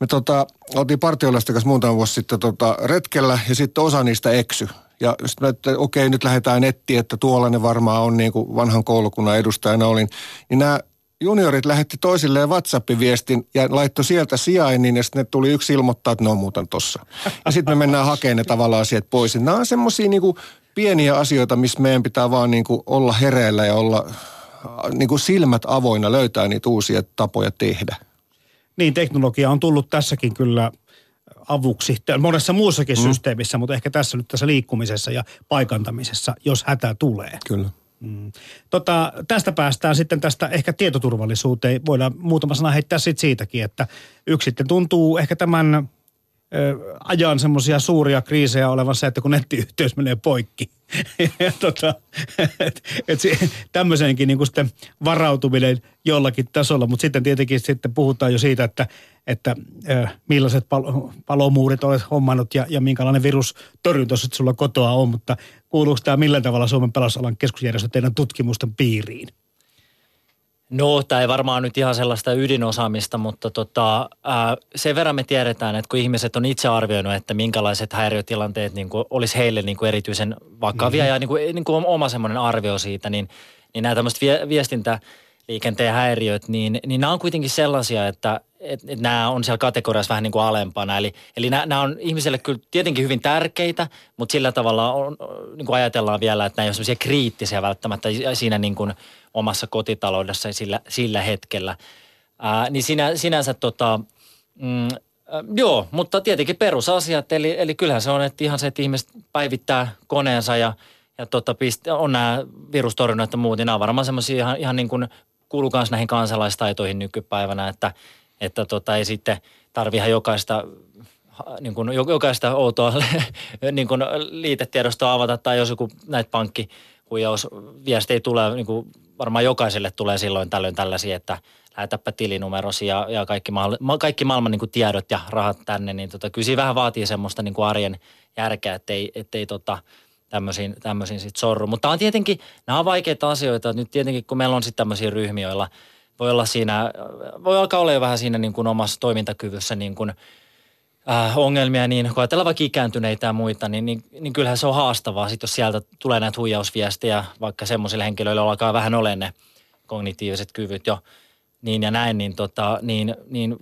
Me tota, oltiin partiolaisten kanssa muutama vuosi sitten tota, retkellä ja sitten osa niistä eksy. Ja sitten että okei, nyt lähdetään nettiin, että tuolla ne varmaan on niin kuin vanhan koulukunnan edustajana olin. Niin nämä juniorit lähetti toisilleen WhatsApp-viestin ja laittoi sieltä sijainnin ja sitten tuli yksi ilmoittaa, että ne on muuten tossa. Ja sitten me mennään hakemaan ne tavallaan sieltä pois. Nämä on semmoisia niin pieniä asioita, missä meidän pitää vaan niin kuin olla hereillä ja olla niin kuin silmät avoinna, löytää niitä uusia tapoja tehdä. Niin, teknologia on tullut tässäkin kyllä avuksi monessa muussakin mm. systeemissä, mutta ehkä tässä nyt tässä liikkumisessa ja paikantamisessa, jos hätä tulee. Kyllä. Mm. Tota, tästä päästään sitten tästä ehkä tietoturvallisuuteen. Voidaan muutama sana heittää sit siitäkin, että yksi sitten tuntuu ehkä tämän ajan semmoisia suuria kriisejä olevan se, että kun nettiyhteys menee poikki. (laughs) ja tota, et, et tämmöiseenkin niin sitten varautuminen jollakin tasolla, mutta sitten tietenkin sitten puhutaan jo siitä, että, että millaiset pal- palomuurit olet hommannut ja, ja minkälainen virustorjunta sulla kotoa on, mutta kuuluuko tämä millä tavalla Suomen pelastusalan keskusjärjestö teidän tutkimusten piiriin? No, tämä ei varmaan nyt ihan sellaista ydinosaamista, mutta tota, ää, sen verran me tiedetään, että kun ihmiset on itse arvioinut, että minkälaiset häiriötilanteet niin kuin, olisi heille niin kuin erityisen vakavia mm-hmm. ja niin kuin, niin kuin oma semmoinen arvio siitä, niin, niin nämä tämmöiset viestintäliikenteen häiriöt, niin, niin nämä on kuitenkin sellaisia, että et, et nämä on siellä kategoriassa vähän niin kuin alempana. Eli, eli nämä, nämä on ihmiselle kyllä tietenkin hyvin tärkeitä, mutta sillä tavalla on, niin kuin ajatellaan vielä, että nämä ei ole sellaisia kriittisiä välttämättä siinä niin kuin – omassa kotitaloudessa sillä, sillä hetkellä. Ää, niin sinä, sinänsä tota, mm, joo, mutta tietenkin perusasiat, eli, eli kyllähän se on, että ihan se, että ihmiset päivittää koneensa ja, ja tota, on nämä virustorjunnat ja muut, niin nämä on varmaan semmoisia ihan, ihan niin kuin kuuluu myös näihin kansalaistaitoihin nykypäivänä, että, että tota, ei sitten tarvi ihan jokaista niin kuin jokaista outoa (laughs) niin kuin liitetiedostoa avata tai jos joku näitä pankki huijausviestejä tulee, niin kuin varmaan jokaiselle tulee silloin tällöin tällaisia, että lähetäpä tilinumerosi ja, ja kaikki, maailman, kaikki maailman niin kuin tiedot ja rahat tänne, niin tota, kyllä siinä vähän vaatii semmoista niin kuin arjen järkeä, ettei, ettei tota, tämmöisiin, tämmöisiin sit sorru. Mutta on tietenkin, nämä on vaikeita asioita. Nyt tietenkin, kun meillä on sitten tämmöisiä ryhmiä, joilla voi olla siinä, voi alkaa olla jo vähän siinä niin kuin omassa toimintakyvyssä niin kuin – äh, ongelmia, niin kun ajatellaan vaikka ikääntyneitä ja muita, niin, niin, niin kyllähän se on haastavaa, sit jos sieltä tulee näitä huijausviestejä, vaikka semmoisille henkilöille alkaa vähän ole ne kognitiiviset kyvyt jo, niin ja näin, niin, tota, niin, niin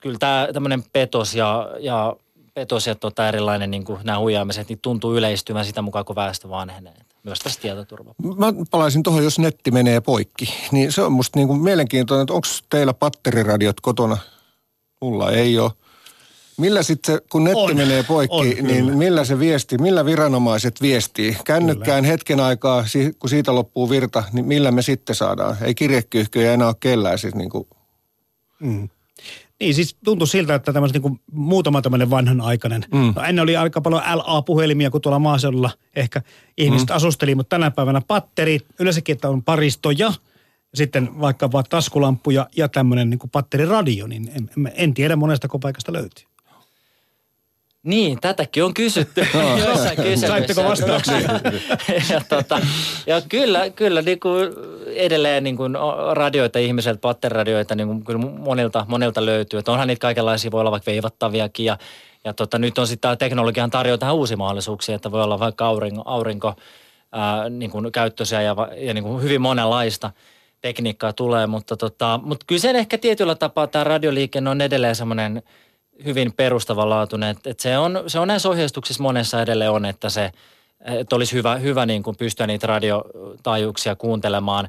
kyllä tämä tämmöinen petos ja, ja petos ja tota erilainen niin kuin nämä huijaamiset, niin tuntuu yleistymään sitä mukaan, kun väestö vanhenee. Myös tässä tietoturva. Mä palaisin tuohon, jos netti menee poikki. Niin se on musta niin kuin mielenkiintoinen, että onko teillä patteriradiot kotona? Mulla ei ole. Millä sitten, kun netti on, menee poikki, on, niin millä se viesti, millä viranomaiset viestii? Kännykkään kyllä. hetken aikaa, kun siitä loppuu virta, niin millä me sitten saadaan? Ei kirjekyyhkyjä enää ole kellään siis niin kuin. Mm. Niin, siis tuntuu siltä, että tämmöinen niin kuin muutama tämmöinen vanhanaikainen. Mm. No ennen oli aika paljon LA-puhelimia, kun tuolla maaseudulla ehkä ihmiset mm. asusteli, mutta tänä päivänä patteri, yleensäkin, että on paristoja, sitten vaikka vaan taskulampuja ja tämmöinen niin patteriradio, niin en, en tiedä monesta paikasta löytyy. Niin, tätäkin on kysytty (laughs) jossain Saitteko vastauksia? (laughs) ja, tota, ja kyllä, kyllä niin kuin edelleen niin kuin radioita ihmiseltä, patteradioita niin kuin kyllä monilta, monilta löytyy. Että onhan niitä kaikenlaisia, voi olla vaikka veivattaviakin ja, ja tota, nyt on sitten tämä teknologian tarjoaa tähän uusia mahdollisuuksia, että voi olla vaikka aurinko, aurinko ää, niin kuin käyttöisiä ja, ja niin kuin hyvin monenlaista tekniikkaa tulee, mutta, tota, mutta kyllä sen ehkä tietyllä tapaa tämä radioliikenne on edelleen semmoinen – hyvin perustavanlaatuinen. Että, että se, on, se on näissä ohjeistuksissa monessa edelleen on, että se että olisi hyvä, hyvä niin kuin pystyä niitä radiotaajuuksia kuuntelemaan.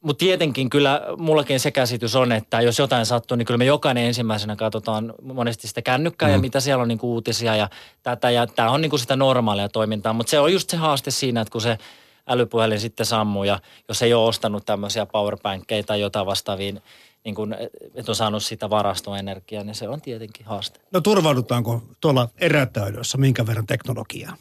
Mutta tietenkin kyllä mullakin se käsitys on, että jos jotain sattuu, niin kyllä me jokainen ensimmäisenä katsotaan monesti sitä kännykkää mm. ja mitä siellä on niin uutisia ja tätä. Ja tämä on niin sitä normaalia toimintaa, mutta se on just se haaste siinä, että kun se älypuhelin sitten sammuu ja jos ei ole ostanut tämmöisiä powerbankkeja tai jotain vastaaviin, niin kun, että on saanut sitä varastoenergiaa, niin se on tietenkin haaste. No turvaudutaanko tuolla erätäydössä minkä verran teknologiaa?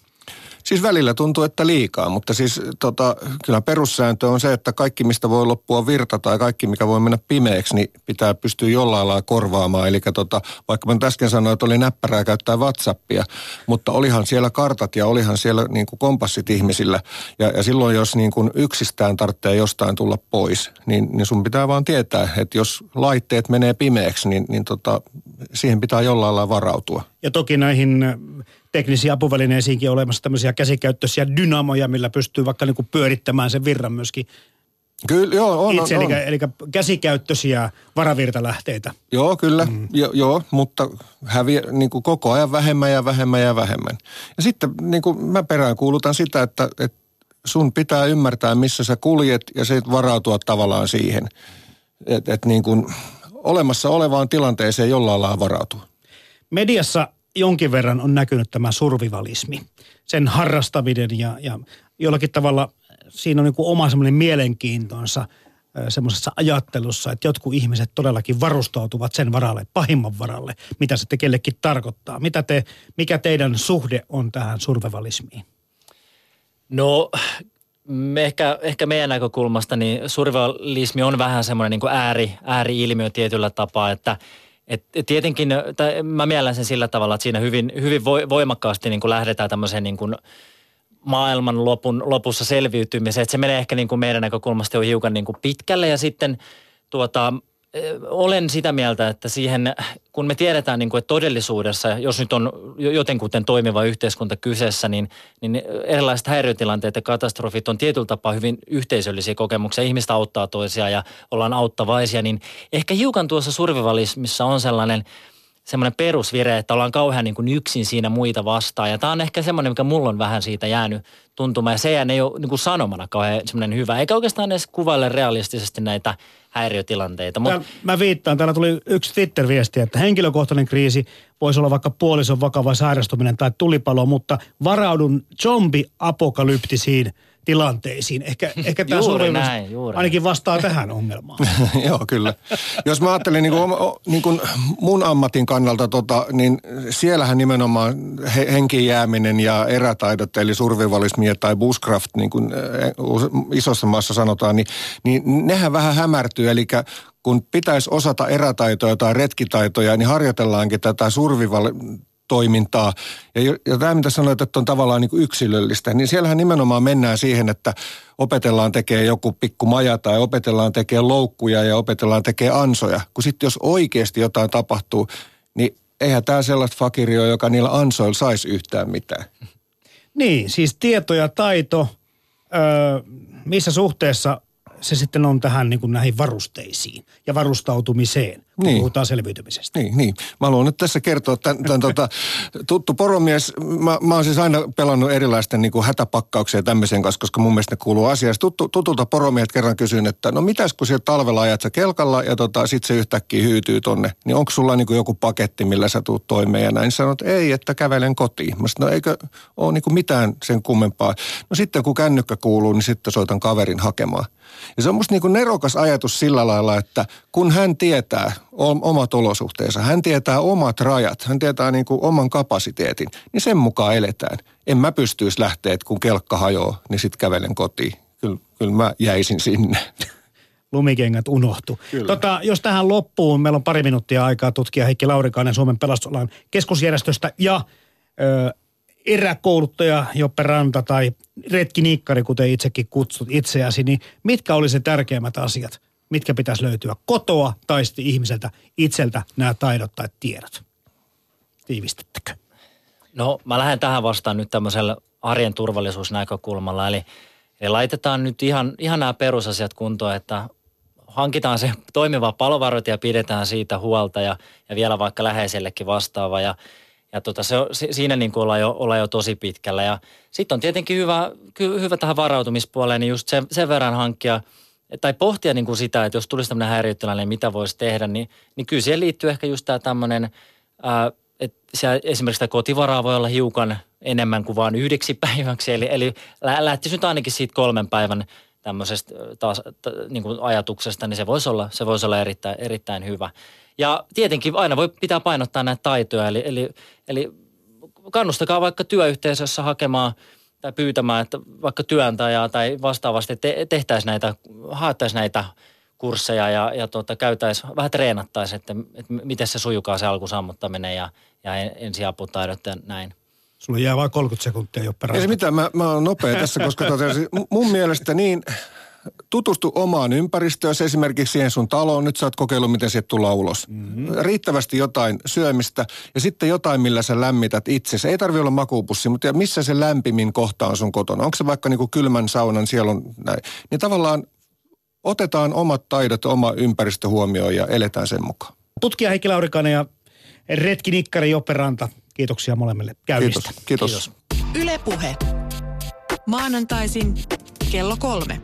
Siis välillä tuntuu, että liikaa, mutta siis tota, kyllä perussääntö on se, että kaikki mistä voi loppua virta tai kaikki mikä voi mennä pimeäksi, niin pitää pystyä jollain lailla korvaamaan. Eli tota, vaikka mä äsken sanoin, että oli näppärää käyttää WhatsAppia, mutta olihan siellä kartat ja olihan siellä niin kuin kompassit ihmisillä. Ja, ja silloin jos niin kuin yksistään tarvitsee jostain tulla pois, niin, niin sun pitää vaan tietää, että jos laitteet menee pimeäksi, niin, niin tota, siihen pitää jollain lailla varautua. Ja toki näihin teknisiin apuvälineisiinkin on olemassa tämmöisiä käsikäyttöisiä dynamoja, millä pystyy vaikka niin kuin pyörittämään sen virran myöskin Kyllä, joo, on, itse, on, eli, eli käsikäyttöisiä varavirtalähteitä. Joo, kyllä, mm. jo, joo, mutta häviä niin kuin koko ajan vähemmän ja vähemmän ja vähemmän. Ja sitten niin kuin mä peräänkuulutan sitä, että, että sun pitää ymmärtää, missä sä kuljet ja se varautua tavallaan siihen. Että et niin kuin olemassa olevaan tilanteeseen jollain lailla varautua. Mediassa jonkin verran on näkynyt tämä survivalismi, sen harrastaminen ja, ja jollakin tavalla siinä on niin oma semmoinen mielenkiintonsa semmoisessa ajattelussa, että jotkut ihmiset todellakin varustautuvat sen varalle, pahimman varalle, mitä se kellekin tarkoittaa. Mitä te, mikä teidän suhde on tähän survivalismiin? No ehkä, ehkä meidän näkökulmasta niin survivalismi on vähän semmoinen niin ääri, ääri-ilmiö tietyllä tapaa, että – et, et tietenkin, tai mä miellän sen sillä tavalla, että siinä hyvin, hyvin voimakkaasti niin kuin lähdetään tämmöiseen niin kuin maailman lopun, lopussa selviytymiseen. Että se menee ehkä niin kuin meidän näkökulmasta jo hiukan niin kuin pitkälle ja sitten tuota, olen sitä mieltä, että siihen, kun me tiedetään, niin kuin, että todellisuudessa, jos nyt on jotenkuten toimiva yhteiskunta kyseessä, niin, niin erilaiset häiriötilanteet ja katastrofit on tietyllä tapaa hyvin yhteisöllisiä kokemuksia. Ihmistä auttaa toisiaan ja ollaan auttavaisia, niin ehkä hiukan tuossa survivalismissa on sellainen – semmoinen perusvire, että ollaan kauhean niin kuin yksin siinä muita vastaan. Ja tämä on ehkä semmoinen, mikä mulla on vähän siitä jäänyt tuntumaan. Ja se ei ole niin kuin sanomana kauhean semmoinen hyvä. Eikä oikeastaan edes kuvaile realistisesti näitä häiriötilanteita. Mut... Täällä, mä viittaan, täällä tuli yksi Twitter-viesti, että henkilökohtainen kriisi voisi olla vaikka puolison vakava sairastuminen tai tulipalo, mutta varaudun zombi-apokalyptisiin – tilanteisiin. Ehkä, ehkä tämä juuri näin, juuri ainakin vastaa tähän ongelmaan. (laughs) Joo, kyllä. Jos mä ajattelen niin kuin, niin kuin mun ammatin kannalta, tota, niin siellähän nimenomaan he, henkiin jääminen ja erätaidot, eli survivalismi tai bushcraft, niin kuin eh, isossa maassa sanotaan, niin, niin nehän vähän hämärtyy. Eli kun pitäisi osata erätaitoja tai retkitaitoja, niin harjoitellaankin tätä survival toimintaa. Ja, ja tämä, mitä sanoit, että on tavallaan niin kuin yksilöllistä, niin siellähän nimenomaan mennään siihen, että opetellaan tekee joku pikku maja tai opetellaan tekee loukkuja ja opetellaan tekee ansoja. Kun sitten jos oikeasti jotain tapahtuu, niin eihän tämä sellaista fakiria joka niillä ansoilla saisi yhtään mitään. Niin, siis tieto ja taito, öö, missä suhteessa se sitten on tähän niin kuin näihin varusteisiin ja varustautumiseen, kun niin. puhutaan selviytymisestä. Niin, niin. Mä haluan nyt tässä kertoa tämän, tämän (laughs) tota, tuttu poromies. Mä, mä oon siis aina pelannut erilaisten niin kuin hätäpakkauksia ja tämmöisen kanssa, koska mun mielestä ne kuuluu asiaan. Tuttu, tutulta poromiehet kerran kysyin, että no mitäs kun siellä talvella ajat sä kelkalla ja tota, sit se yhtäkkiä hyytyy tonne, niin onko sulla niin kuin joku paketti, millä sä tuut toimeen ja näin. Sanot, ei, että kävelen kotiin. Mä sanoin, no eikö ole niin kuin mitään sen kummempaa. No sitten kun kännykkä kuuluu, niin sitten soitan kaverin hakemaan. Ja se on musta niin kuin nerokas ajatus sillä lailla, että kun hän tietää omat olosuhteensa, hän tietää omat rajat, hän tietää niin kuin oman kapasiteetin, niin sen mukaan eletään. En mä pystyisi lähteä, että kun kelkka hajoaa, niin sitten kävelen kotiin. Kyllä, kyllä mä jäisin sinne. (laughs) lumikengät unohtu. Tota, jos tähän loppuun, meillä on pari minuuttia aikaa tutkia Heikki Laurikainen Suomen pelastusalan keskusjärjestöstä ja ö, eräkouluttaja Joppe Ranta tai Retki Nikkari, kuten itsekin kutsut itseäsi, niin mitkä olisi se tärkeimmät asiat, mitkä pitäisi löytyä kotoa tai sitten ihmiseltä itseltä nämä taidot tai tiedot? Tiivistättekö? No mä lähden tähän vastaan nyt tämmöisellä arjen turvallisuusnäkökulmalla, eli, eli laitetaan nyt ihan, ihan nämä perusasiat kuntoon, että hankitaan se toimiva palovaroite ja pidetään siitä huolta ja, ja vielä vaikka läheisellekin vastaava ja ja tota, se, siinä niin kuin ollaan, jo, ollaan jo tosi pitkällä. Ja sitten on tietenkin hyvä, hyvä tähän varautumispuoleen, niin just sen, sen verran hankkia tai pohtia niin kuin sitä, että jos tulisi tämmöinen häiriötilanne, niin mitä voisi tehdä, niin, niin kyllä siihen liittyy ehkä just tämä tämmöinen, ää, että esimerkiksi tämä kotivaraa voi olla hiukan enemmän kuin vain yhdeksi (laughs) päiväksi, eli, eli lähtisi nyt ainakin siitä kolmen päivän tämmöisestä taas, t, niin kuin ajatuksesta, niin se voisi olla, se voisi olla erittäin, erittäin hyvä. Ja tietenkin aina voi pitää painottaa näitä taitoja, eli, eli, eli kannustakaa vaikka työyhteisössä hakemaan tai pyytämään, että vaikka työntäjää tai vastaavasti te, tehtäisiin näitä, haettaisiin näitä kursseja ja, ja tuota, käytäisiin, vähän treenattaisiin, että, että miten se sujukaa se alkusammuttaminen ja, ja ensiaputaidot ja näin. Sulla jää vain 30 sekuntia jo perässä. Ei mitään, mä, mä oon nopea tässä, koska tota, mun mielestä niin tutustu omaan ympäristöön, esimerkiksi siihen sun taloon. Nyt sä oot kokeillut, miten sieltä tullaan ulos. Mm-hmm. Riittävästi jotain syömistä ja sitten jotain, millä sä lämmität itse. Se ei tarvi olla makuupussi, mutta missä se lämpimin kohta on sun kotona? Onko se vaikka niinku kylmän saunan, siellä on näin. Niin tavallaan otetaan omat taidot, oma ympäristö huomioon ja eletään sen mukaan. Tutkija Heikki Laurikainen ja Retki Nikkari Joperanta. Kiitoksia molemmille käynnistä. Kiitos. Kiitos. Ylepuhe. Maanantaisin kello kolme.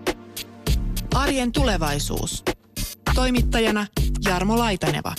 Arjen tulevaisuus. Toimittajana Jarmo Laitaneva.